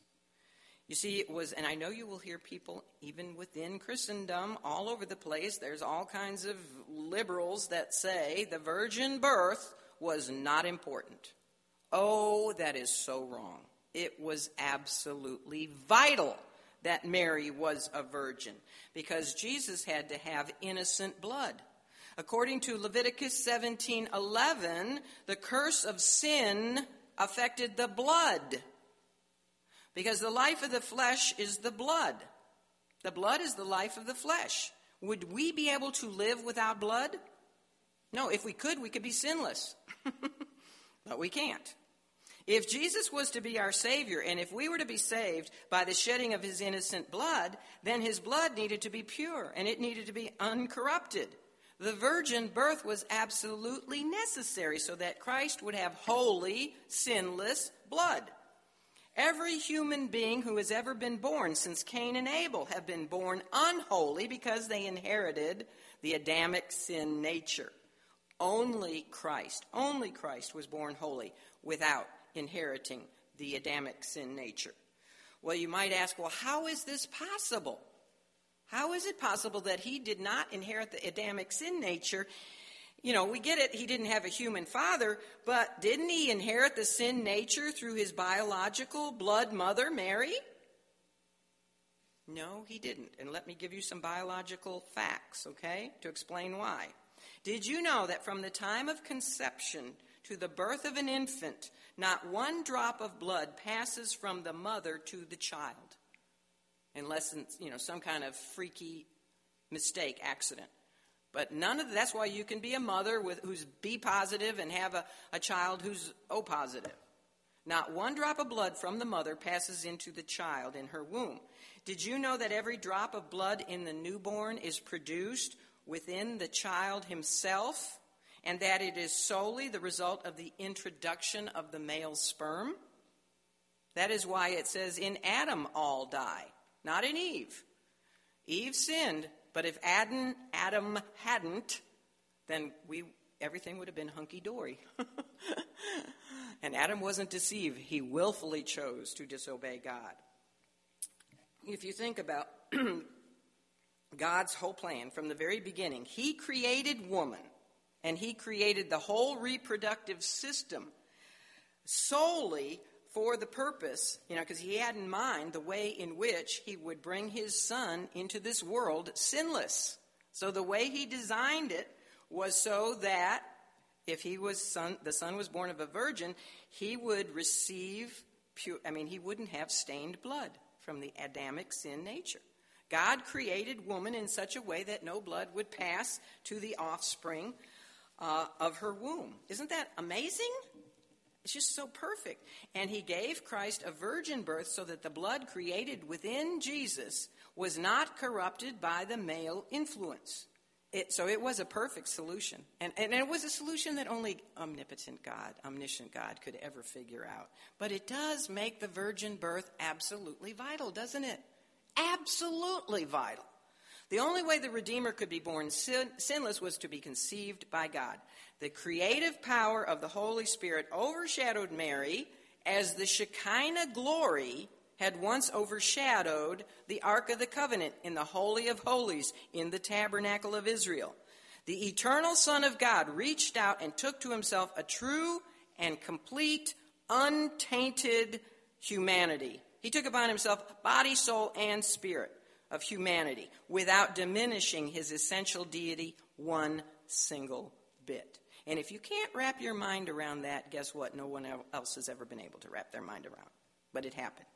You see, it was, and I know you will hear people, even within Christendom, all over the place, there's all kinds of liberals that say the virgin birth was not important. Oh, that is so wrong it was absolutely vital that Mary was a virgin because Jesus had to have innocent blood. According to Leviticus 17:11, the curse of sin affected the blood. Because the life of the flesh is the blood. The blood is the life of the flesh. Would we be able to live without blood? No, if we could, we could be sinless. [LAUGHS] but we can't. If Jesus was to be our Savior, and if we were to be saved by the shedding of his innocent blood, then his blood needed to be pure and it needed to be uncorrupted. The virgin birth was absolutely necessary so that Christ would have holy, sinless blood. Every human being who has ever been born since Cain and Abel have been born unholy because they inherited the Adamic sin nature. Only Christ, only Christ was born holy without inheriting the Adamic sin nature. Well, you might ask, well, how is this possible? How is it possible that he did not inherit the Adamic sin nature? You know, we get it, he didn't have a human father, but didn't he inherit the sin nature through his biological blood mother, Mary? No, he didn't. And let me give you some biological facts, okay, to explain why. Did you know that from the time of conception to the birth of an infant, not one drop of blood passes from the mother to the child, unless you know some kind of freaky mistake, accident. But none of that's why you can be a mother with who's B positive and have a, a child who's O positive. Not one drop of blood from the mother passes into the child in her womb. Did you know that every drop of blood in the newborn is produced within the child himself, and that it is solely the result of the introduction of the male sperm? That is why it says, In Adam all die, not in Eve. Eve sinned, but if Adam, Adam hadn't, then we, everything would have been hunky dory. [LAUGHS] and Adam wasn't deceived, he willfully chose to disobey God. If you think about [CLEARS THROAT] God's whole plan from the very beginning, He created woman and He created the whole reproductive system solely for the purpose, you know, because He had in mind the way in which He would bring His Son into this world sinless. So the way He designed it was so that if he was son, the son was born of a virgin, he would receive pure, I mean, he wouldn't have stained blood from the Adamic sin nature. God created woman in such a way that no blood would pass to the offspring uh, of her womb. Isn't that amazing? It's just so perfect. And he gave Christ a virgin birth so that the blood created within Jesus was not corrupted by the male influence. It, so it was a perfect solution. And, and it was a solution that only omnipotent God, omniscient God could ever figure out. But it does make the virgin birth absolutely vital, doesn't it? Absolutely vital. The only way the Redeemer could be born sin, sinless was to be conceived by God. The creative power of the Holy Spirit overshadowed Mary as the Shekinah glory had once overshadowed the Ark of the Covenant in the Holy of Holies in the tabernacle of Israel. The eternal Son of God reached out and took to himself a true and complete, untainted humanity. He took upon himself body, soul, and spirit of humanity without diminishing his essential deity one single bit. And if you can't wrap your mind around that, guess what? No one else has ever been able to wrap their mind around. But it happened.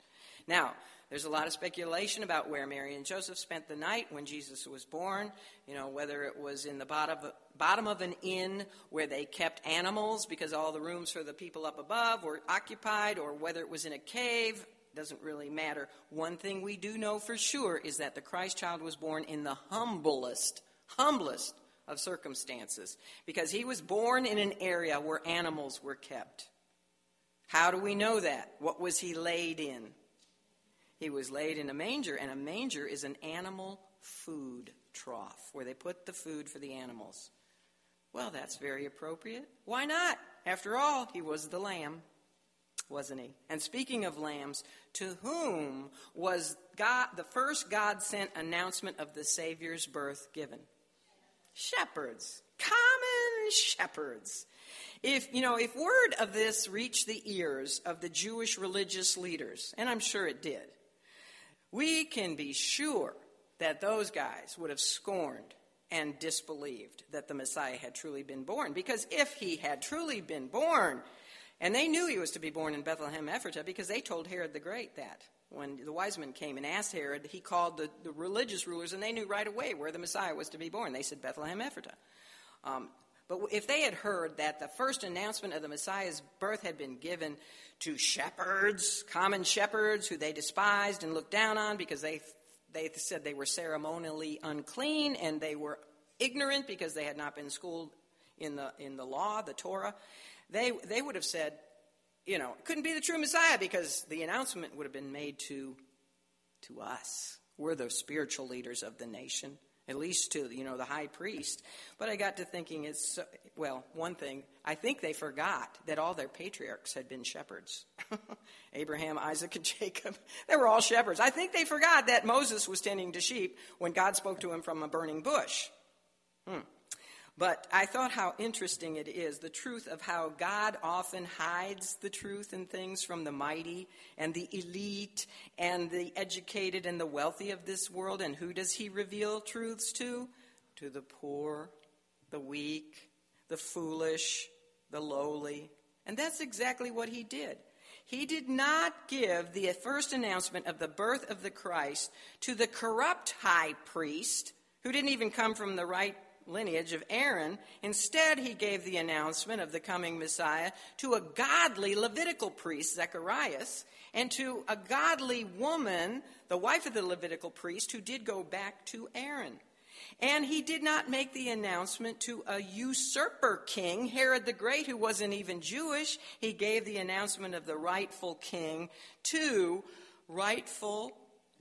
Now, there's a lot of speculation about where Mary and Joseph spent the night when Jesus was born. You know, whether it was in the bottom of, bottom of an inn where they kept animals because all the rooms for the people up above were occupied, or whether it was in a cave. Doesn't really matter. One thing we do know for sure is that the Christ child was born in the humblest, humblest of circumstances because he was born in an area where animals were kept. How do we know that? What was he laid in? He was laid in a manger, and a manger is an animal food trough where they put the food for the animals. Well, that's very appropriate. Why not? After all, he was the lamb, wasn't he? And speaking of lambs, to whom was God the first God sent announcement of the Savior's birth given? Shepherds. Common shepherds. If, you know, if word of this reached the ears of the Jewish religious leaders, and I'm sure it did, we can be sure that those guys would have scorned and disbelieved that the Messiah had truly been born. Because if he had truly been born, and they knew he was to be born in Bethlehem Ephratah because they told Herod the Great that. When the wise men came and asked Herod, he called the, the religious rulers, and they knew right away where the Messiah was to be born. They said Bethlehem Ephratah. Um, but if they had heard that the first announcement of the Messiah's birth had been given to shepherds, common shepherds who they despised and looked down on because they, they said they were ceremonially unclean and they were ignorant because they had not been schooled in the, in the law, the Torah, they, they would have said, you know, it couldn't be the true Messiah because the announcement would have been made to, to us. We're the spiritual leaders of the nation at least to you know the high priest. But I got to thinking, it's well, one thing I think they forgot that all their patriarchs had been shepherds. [LAUGHS] Abraham, Isaac, and Jacob. [LAUGHS] They were all shepherds. I think they forgot that Moses was tending to sheep when God spoke to him from a burning bush. Hmm. But I thought how interesting it is the truth of how God often hides the truth in things from the mighty and the elite and the educated and the wealthy of this world. And who does he reveal truths to? To the poor, the weak, the foolish, the lowly. And that's exactly what he did. He did not give the first announcement of the birth of the Christ to the corrupt high priest who didn't even come from the right lineage of Aaron. Instead, he gave the announcement of the coming Messiah to a godly Levitical priest, Zacharias, and to a godly woman, the wife of the Levitical priest, who did go back to Aaron. And he did not make the announcement to a usurper king, Herod the Great, who wasn't even Jewish. He gave the announcement of the rightful king to rightful,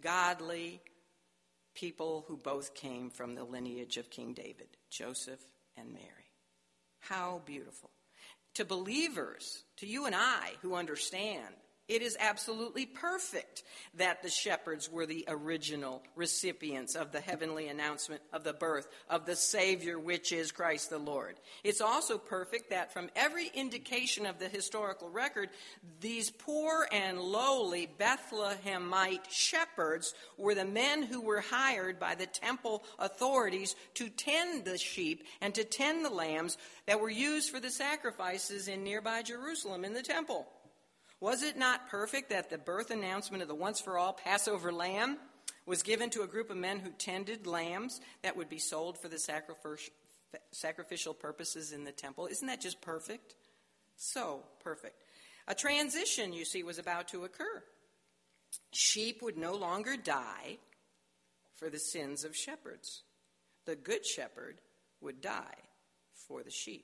godly people who both came from the lineage of King David, Joseph and Mary. How beautiful. To believers, to you and I who understand it is absolutely perfect that the shepherds were the original recipients of the heavenly announcement of the birth of the Savior, which is Christ the Lord. It's also perfect that from every indication of the historical record, these poor and lowly Bethlehemite shepherds were the men who were hired by the temple authorities to tend the sheep and to tend the lambs that were used for the sacrifices in nearby Jerusalem in the temple. Was it not perfect that the birth announcement of the once for all Passover lamb was given to a group of men who tended lambs that would be sold for the sacrificial purposes in the temple? Isn't that just perfect? So perfect. A transition, you see, was about to occur. Sheep would no longer die for the sins of shepherds. The good shepherd would die for the sheep.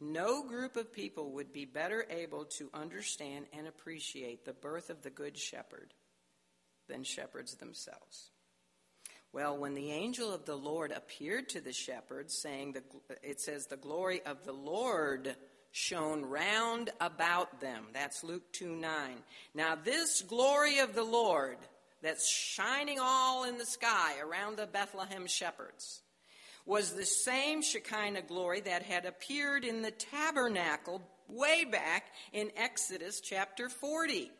No group of people would be better able to understand and appreciate the birth of the Good Shepherd than shepherds themselves. Well, when the angel of the Lord appeared to the shepherds, saying, the, it says, the glory of the Lord shone round about them. That's Luke 2 9. Now, this glory of the Lord that's shining all in the sky around the Bethlehem shepherds was the same Shekinah glory that had appeared in the tabernacle way back in Exodus chapter 40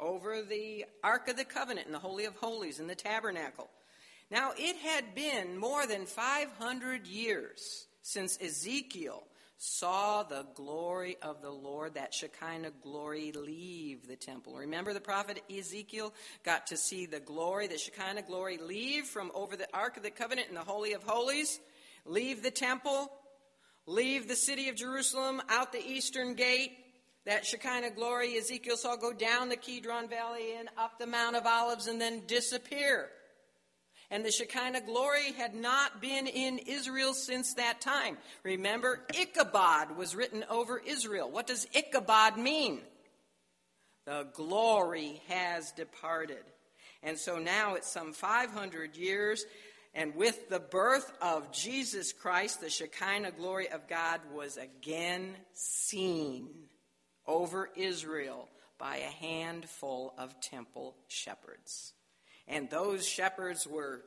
over the Ark of the Covenant in the Holy of Holies in the tabernacle. Now, it had been more than 500 years since Ezekiel saw the glory of the Lord, that Shekinah glory, leave the temple. Remember, the prophet Ezekiel got to see the glory, the Shekinah glory, leave from over the Ark of the Covenant in the Holy of Holies, leave the temple, leave the city of Jerusalem, out the eastern gate. That Shekinah glory Ezekiel saw go down the Kidron Valley and up the Mount of Olives and then disappear and the Shekinah glory had not been in Israel since that time. Remember, Ichabod was written over Israel. What does Ichabod mean? The glory has departed. And so now it's some 500 years, and with the birth of Jesus Christ, the Shekinah glory of God was again seen over Israel by a handful of temple shepherds. And those shepherds were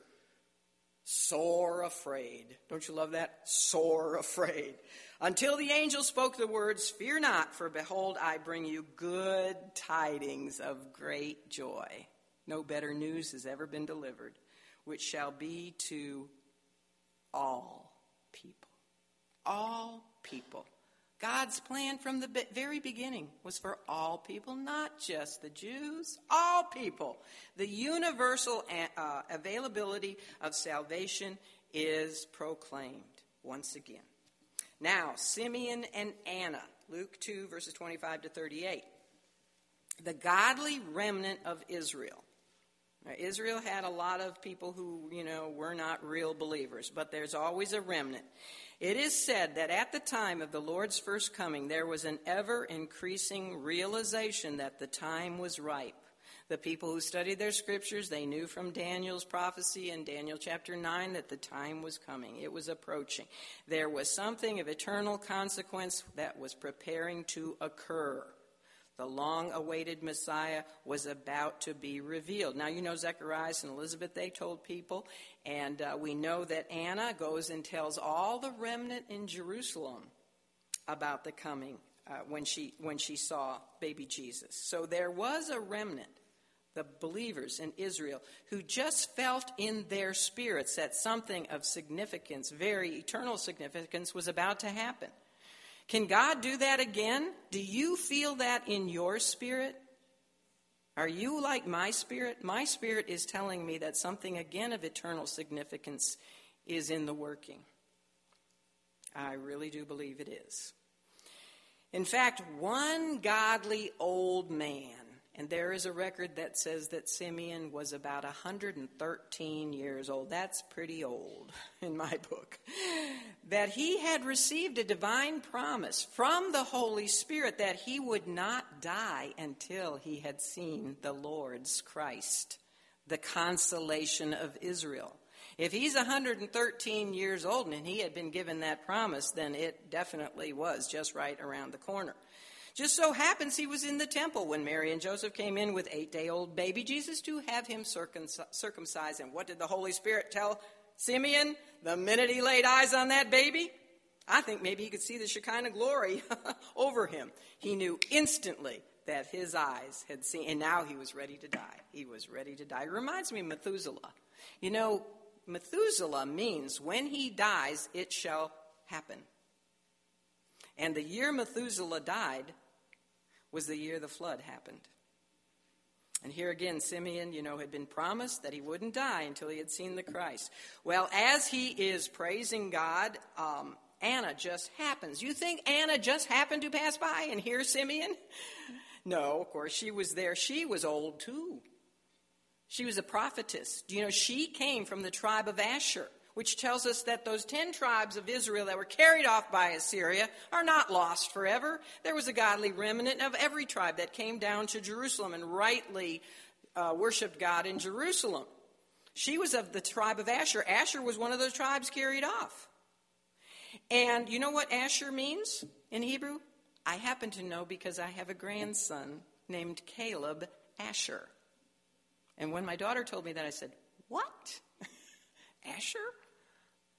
sore afraid. Don't you love that? Sore [LAUGHS] afraid. Until the angel spoke the words, Fear not, for behold, I bring you good tidings of great joy. No better news has ever been delivered, which shall be to all people. All people. God's plan from the very beginning was for all people, not just the Jews, all people. The universal uh, availability of salvation is proclaimed once again. Now, Simeon and Anna, Luke 2, verses 25 to 38. The godly remnant of Israel. Now, Israel had a lot of people who, you know, were not real believers, but there's always a remnant. It is said that at the time of the Lord's first coming, there was an ever increasing realization that the time was ripe. The people who studied their scriptures, they knew from Daniel's prophecy in Daniel chapter 9 that the time was coming. It was approaching. There was something of eternal consequence that was preparing to occur. The long awaited Messiah was about to be revealed. Now, you know, Zacharias and Elizabeth, they told people, and uh, we know that Anna goes and tells all the remnant in Jerusalem about the coming uh, when, she, when she saw baby Jesus. So there was a remnant, the believers in Israel, who just felt in their spirits that something of significance, very eternal significance, was about to happen. Can God do that again? Do you feel that in your spirit? Are you like my spirit? My spirit is telling me that something again of eternal significance is in the working. I really do believe it is. In fact, one godly old man, and there is a record that says that Simeon was about 113 years old. That's pretty old [LAUGHS] in my book. That he had received a divine promise from the Holy Spirit that he would not die until he had seen the Lord's Christ, the consolation of Israel. If he's 113 years old and he had been given that promise, then it definitely was just right around the corner. Just so happens he was in the temple when Mary and Joseph came in with eight day old baby Jesus to have him circumcised. And what did the Holy Spirit tell Simeon the minute he laid eyes on that baby? I think maybe he could see the Shekinah glory [LAUGHS] over him. He knew instantly that his eyes had seen, and now he was ready to die. He was ready to die. It reminds me of Methuselah. You know, Methuselah means when he dies, it shall happen. And the year Methuselah died was the year the flood happened. And here again, Simeon, you know, had been promised that he wouldn't die until he had seen the Christ. Well, as he is praising God, um, Anna just happens. You think Anna just happened to pass by and hear Simeon? No, of course, she was there. She was old too. She was a prophetess. Do you know she came from the tribe of Asher, which tells us that those ten tribes of Israel that were carried off by Assyria are not lost forever. There was a godly remnant of every tribe that came down to Jerusalem and rightly uh, worshiped God in Jerusalem. She was of the tribe of Asher. Asher was one of those tribes carried off. And you know what Asher means in Hebrew? I happen to know because I have a grandson named Caleb Asher. And when my daughter told me that, I said, What? [LAUGHS] Asher?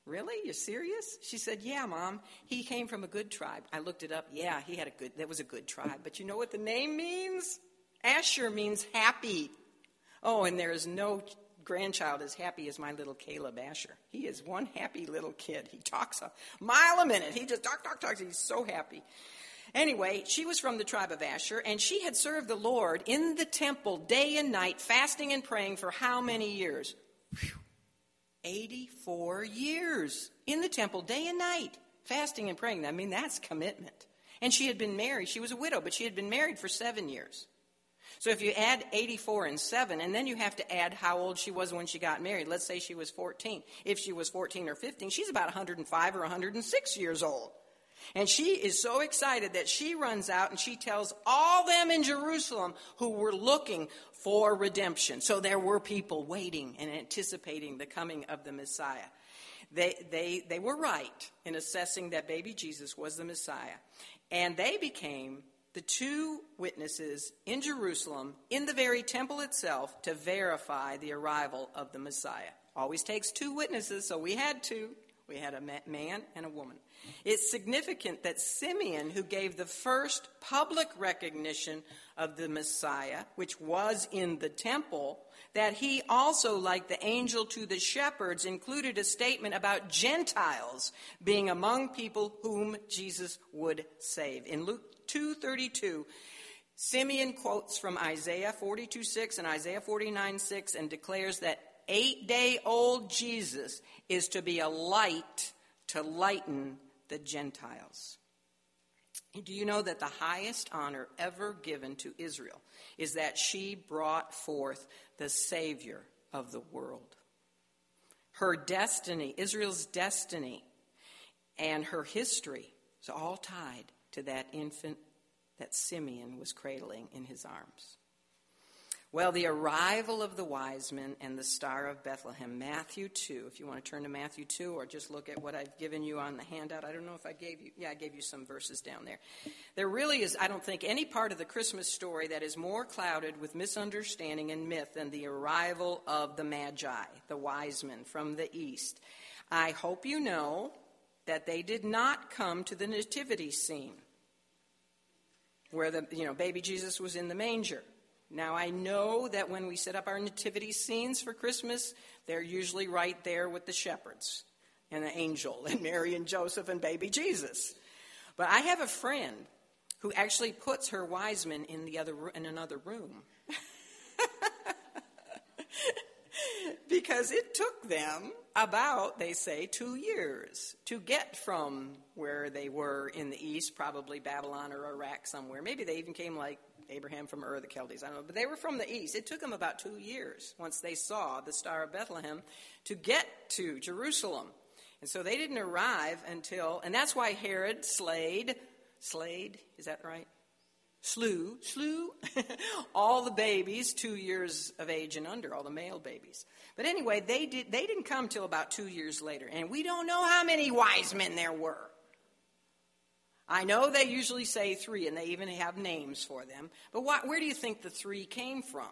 Really? You're serious? She said, Yeah, Mom. He came from a good tribe. I looked it up. Yeah, he had a good that was a good tribe. But you know what the name means? Asher means happy. Oh, and there is no grandchild as happy as my little Caleb Asher. He is one happy little kid. He talks a mile a minute. He just talk, talk, talks. He's so happy. Anyway, she was from the tribe of Asher, and she had served the Lord in the temple day and night, fasting and praying for how many years? Whew. 84 years in the temple day and night, fasting and praying. I mean, that's commitment. And she had been married. She was a widow, but she had been married for seven years. So if you add 84 and 7, and then you have to add how old she was when she got married. Let's say she was 14. If she was 14 or 15, she's about 105 or 106 years old. And she is so excited that she runs out and she tells all them in Jerusalem who were looking for redemption. So there were people waiting and anticipating the coming of the Messiah. They, they, they were right in assessing that baby Jesus was the Messiah. And they became the two witnesses in Jerusalem, in the very temple itself, to verify the arrival of the Messiah. Always takes two witnesses, so we had two. We had a man and a woman. It's significant that Simeon, who gave the first public recognition of the Messiah, which was in the temple, that he also, like the angel to the shepherds, included a statement about Gentiles being among people whom Jesus would save. In Luke 2:32, Simeon quotes from Isaiah 42:6 and Isaiah 49:6 and declares that eight day old Jesus is to be a light to lighten the Gentiles. Do you know that the highest honor ever given to Israel is that she brought forth the Savior of the world? Her destiny, Israel's destiny, and her history is all tied to that infant that Simeon was cradling in his arms. Well, the arrival of the wise men and the Star of Bethlehem, Matthew 2. If you want to turn to Matthew 2 or just look at what I've given you on the handout. I don't know if I gave you, yeah, I gave you some verses down there. There really is, I don't think, any part of the Christmas story that is more clouded with misunderstanding and myth than the arrival of the Magi, the wise men from the east. I hope you know that they did not come to the nativity scene where the, you know, baby Jesus was in the manger. Now, I know that when we set up our nativity scenes for Christmas, they're usually right there with the shepherds and the angel and Mary and Joseph and baby Jesus. But I have a friend who actually puts her wise men in, the other, in another room. [LAUGHS] because it took them about, they say, two years to get from where they were in the east, probably Babylon or Iraq somewhere. Maybe they even came like Abraham from Ur, the Chaldees, I don't know. But they were from the east. It took them about two years once they saw the Star of Bethlehem to get to Jerusalem. And so they didn't arrive until, and that's why Herod slayed, slayed, is that right? Slew, slew [LAUGHS] all the babies two years of age and under, all the male babies. But anyway, they, did, they didn't come till about two years later. And we don't know how many wise men there were. I know they usually say three, and they even have names for them. But where do you think the three came from?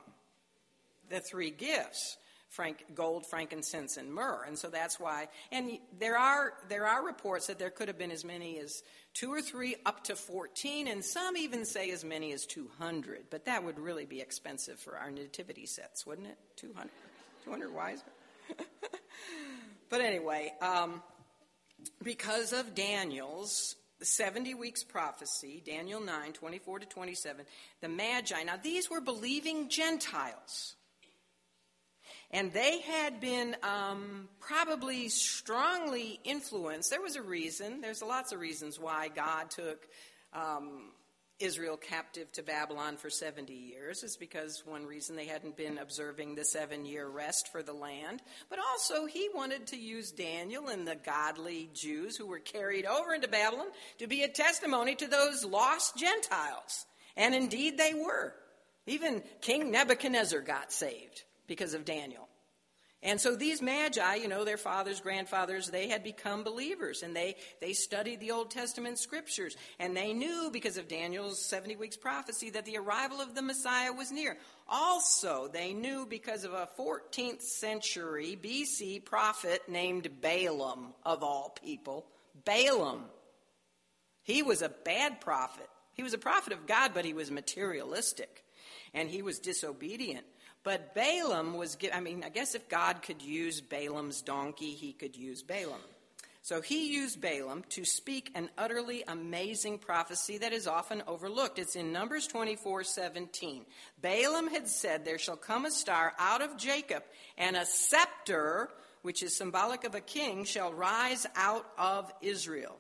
The three gifts. Frank, gold, frankincense, and myrrh, and so that's why. And there are there are reports that there could have been as many as two or three, up to fourteen, and some even say as many as two hundred. But that would really be expensive for our nativity sets, wouldn't it? Two hundred. 200 wise [LAUGHS] but anyway, um, because of Daniel's 70 weeks prophecy, Daniel 9, 24 to 27, the Magi, now these were believing Gentiles. And they had been um, probably strongly influenced. There was a reason, there's lots of reasons why God took um, Israel captive to Babylon for 70 years is because one reason they hadn't been observing the seven year rest for the land, but also he wanted to use Daniel and the godly Jews who were carried over into Babylon to be a testimony to those lost Gentiles. And indeed they were. Even King Nebuchadnezzar got saved because of Daniel. And so these magi, you know, their fathers, grandfathers, they had become believers and they, they studied the Old Testament scriptures. And they knew, because of Daniel's 70 weeks prophecy, that the arrival of the Messiah was near. Also, they knew because of a 14th century BC prophet named Balaam, of all people. Balaam. He was a bad prophet. He was a prophet of God, but he was materialistic and he was disobedient. But Balaam was, I mean, I guess if God could use Balaam's donkey, he could use Balaam. So he used Balaam to speak an utterly amazing prophecy that is often overlooked. It's in Numbers 24 17. Balaam had said, There shall come a star out of Jacob, and a scepter, which is symbolic of a king, shall rise out of Israel.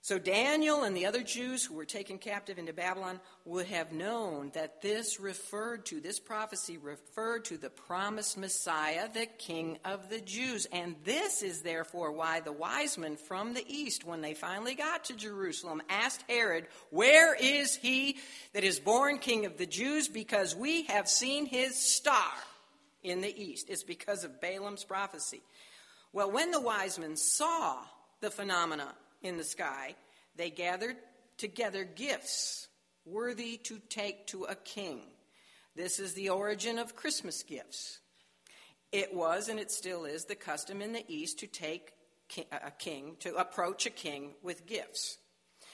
So Daniel and the other Jews who were taken captive into Babylon would have known that this referred to, this prophecy referred to the promised Messiah, the King of the Jews. And this is therefore why the wise men from the east, when they finally got to Jerusalem, asked Herod, Where is he that is born King of the Jews? Because we have seen his star in the east. It's because of Balaam's prophecy. Well, when the wise men saw the phenomena in the sky, they gathered together gifts worthy to take to a king. This is the origin of Christmas gifts. It was, and it still is, the custom in the East to take a king, to approach a king with gifts.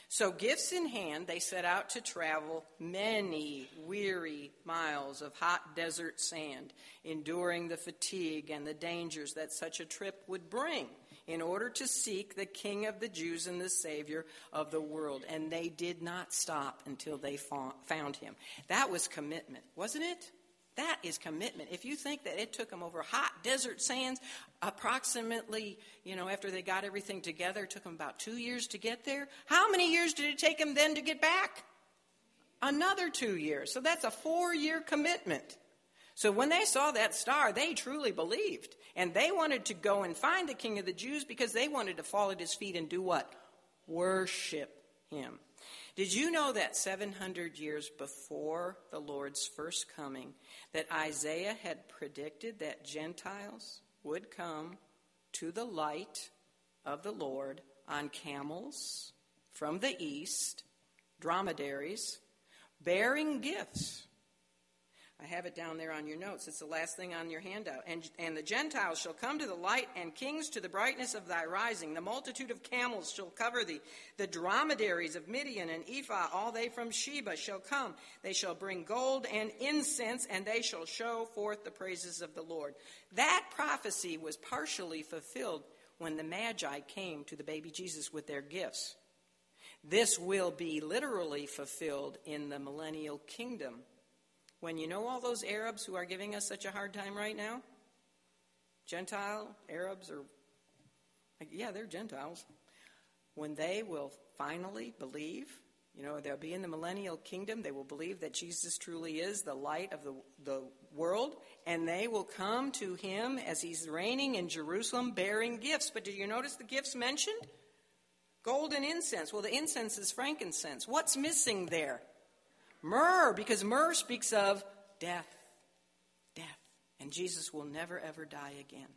So, gifts in hand, they set out to travel many weary miles of hot desert sand, enduring the fatigue and the dangers that such a trip would bring in order to seek the King of the Jews and the Savior of the world. And they did not stop until they found him. That was commitment, wasn't it? That is commitment. If you think that it took them over hot desert sands, approximately, you know, after they got everything together, it took them about two years to get there. How many years did it take them then to get back? Another two years. So that's a four year commitment. So when they saw that star, they truly believed. And they wanted to go and find the king of the Jews because they wanted to fall at his feet and do what? Worship him. Did you know that 700 years before the Lord's first coming, that Isaiah had predicted that Gentiles would come to the light of the Lord on camels from the east, dromedaries, bearing gifts I have it down there on your notes. It's the last thing on your handout. And, and the Gentiles shall come to the light, and kings to the brightness of thy rising. The multitude of camels shall cover thee. The dromedaries of Midian and Ephah, all they from Sheba, shall come. They shall bring gold and incense, and they shall show forth the praises of the Lord. That prophecy was partially fulfilled when the Magi came to the baby Jesus with their gifts. This will be literally fulfilled in the millennial kingdom when you know all those Arabs who are giving us such a hard time right now? Gentile, Arabs, or yeah, they're Gentiles, when they will finally believe, you know, they'll be in the millennial kingdom, they will believe that Jesus truly is the light of the, the world, and they will come to him as he's reigning in Jerusalem bearing gifts. But did you notice the gifts mentioned? Gold and incense. Well, the incense is frankincense. What's missing there? Myrrh, because myrrh speaks of death. Death. And Jesus will never, ever die again.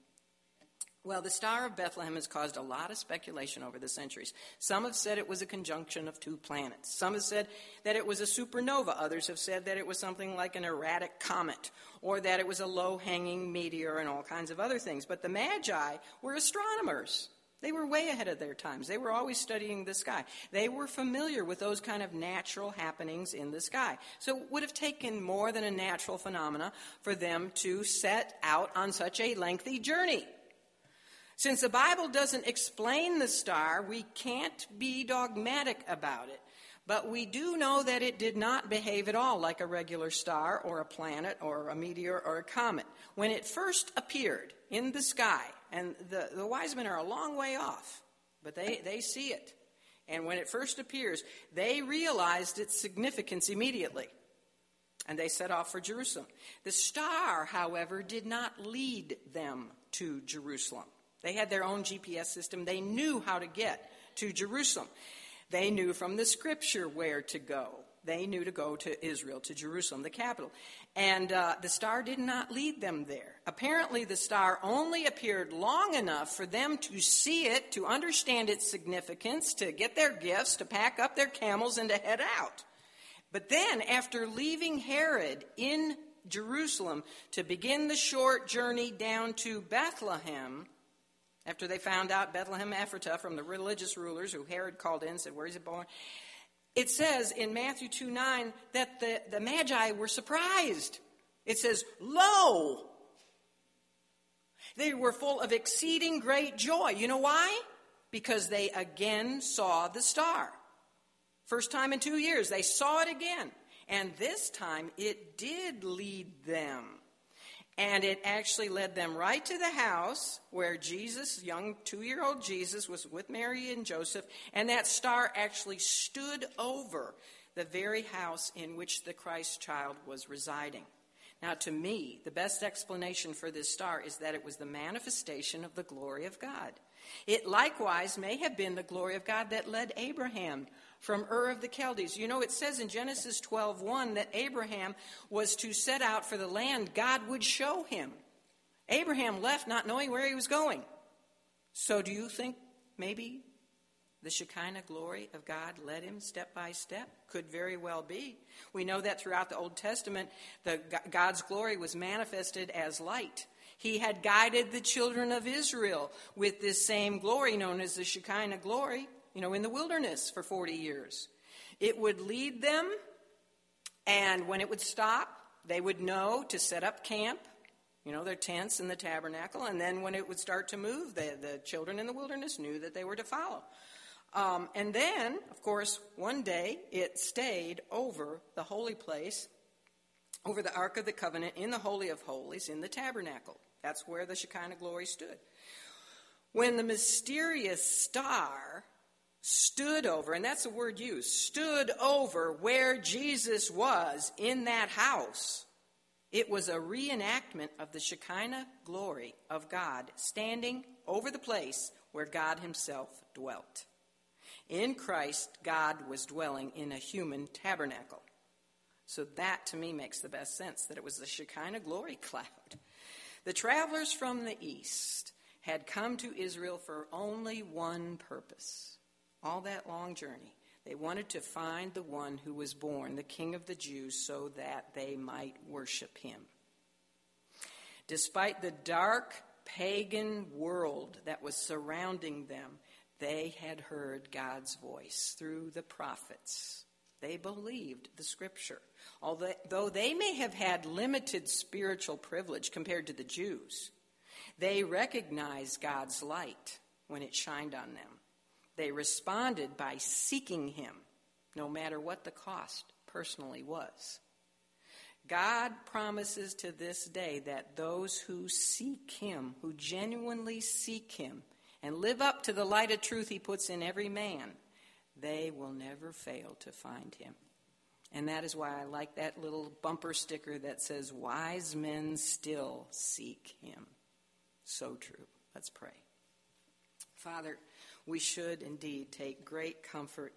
Well, the Star of Bethlehem has caused a lot of speculation over the centuries. Some have said it was a conjunction of two planets. Some have said that it was a supernova. Others have said that it was something like an erratic comet, or that it was a low hanging meteor, and all kinds of other things. But the Magi were astronomers. They were way ahead of their times. They were always studying the sky. They were familiar with those kind of natural happenings in the sky. So it would have taken more than a natural phenomena for them to set out on such a lengthy journey. Since the Bible doesn't explain the star, we can't be dogmatic about it. But we do know that it did not behave at all like a regular star or a planet or a meteor or a comet. When it first appeared in the sky, and the, the wise men are a long way off, but they, they see it. And when it first appears, they realized its significance immediately. And they set off for Jerusalem. The star, however, did not lead them to Jerusalem. They had their own GPS system. They knew how to get to Jerusalem. They knew from the scripture where to go. They knew to go to Israel, to Jerusalem, the capital. And uh, the star did not lead them there. Apparently, the star only appeared long enough for them to see it, to understand its significance, to get their gifts, to pack up their camels, and to head out. But then, after leaving Herod in Jerusalem to begin the short journey down to Bethlehem, after they found out Bethlehem Ephratah from the religious rulers who Herod called in and said, Where is it born? It says in Matthew 2 9 that the, the Magi were surprised. It says, Lo! They were full of exceeding great joy. You know why? Because they again saw the star. First time in two years, they saw it again. And this time it did lead them and it actually led them right to the house where Jesus, young two year old Jesus, was with Mary and Joseph. And that star actually stood over the very house in which the Christ child was residing. Now, to me, the best explanation for this star is that it was the manifestation of the glory of God. It likewise may have been the glory of God that led Abraham from Ur of the Chaldees. You know, it says in Genesis 12:1 that Abraham was to set out for the land God would show him. Abraham left not knowing where he was going. So do you think maybe the Shekinah glory of God led him step by step? Could very well be. We know that throughout the Old Testament, the, God's glory was manifested as light. He had guided the children of Israel with this same glory known as the Shekinah glory you know, in the wilderness for 40 years. It would lead them, and when it would stop, they would know to set up camp, you know, their tents in the tabernacle, and then when it would start to move, the, the children in the wilderness knew that they were to follow. Um, and then, of course, one day it stayed over the holy place, over the Ark of the Covenant in the Holy of Holies in the tabernacle. That's where the Shekinah glory stood. When the mysterious star stood over, and that's the word used, stood over where Jesus was in that house. It was a reenactment of the Shekinah glory of God standing over the place where God Himself dwelt. In Christ, God was dwelling in a human tabernacle. So that to me makes the best sense that it was the Shekinah glory [LAUGHS] cloud. The travelers from the east had come to Israel for only one purpose all that long journey. They wanted to find the one who was born, the King of the Jews, so that they might worship him. Despite the dark pagan world that was surrounding them, they had heard God's voice through the prophets. They believed the scripture. Although they may have had limited spiritual privilege compared to the Jews, they recognized God's light when it shined on them. They responded by seeking him, no matter what the cost personally was. God promises to this day that those who seek Him, who genuinely seek Him, and live up to the light of truth He puts in every man, they will never fail to find Him. And that is why I like that little bumper sticker that says, Wise men still seek Him. So true. Let's pray. Father, we should indeed take great comfort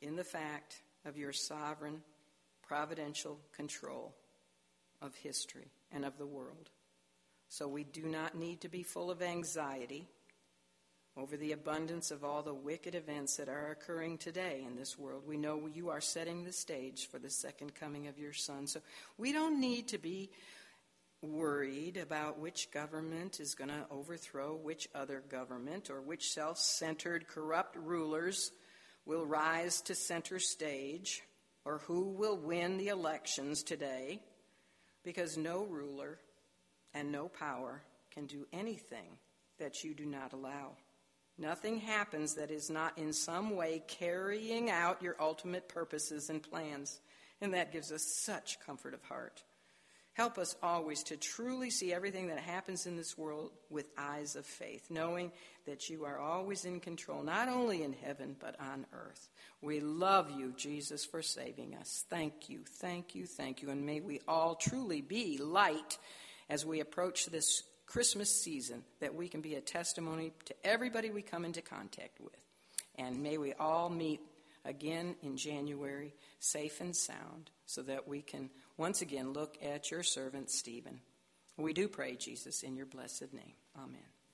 in the fact of your sovereign providential control of history and of the world. So we do not need to be full of anxiety over the abundance of all the wicked events that are occurring today in this world. We know you are setting the stage for the second coming of your Son. So we don't need to be worried about which government is going to overthrow which other government or which self centered, corrupt rulers will rise to center stage or who will win the elections today because no ruler and no power can do anything that you do not allow. Nothing happens that is not in some way carrying out your ultimate purposes and plans. And that gives us such comfort of heart. Help us always to truly see everything that happens in this world with eyes of faith, knowing that you are always in control, not only in heaven, but on earth. We love you, Jesus, for saving us. Thank you, thank you, thank you. And may we all truly be light as we approach this Christmas season, that we can be a testimony to everybody we come into contact with. And may we all meet again in January, safe and sound, so that we can once again look at your servant Stephen. We do pray, Jesus, in your blessed name. Amen.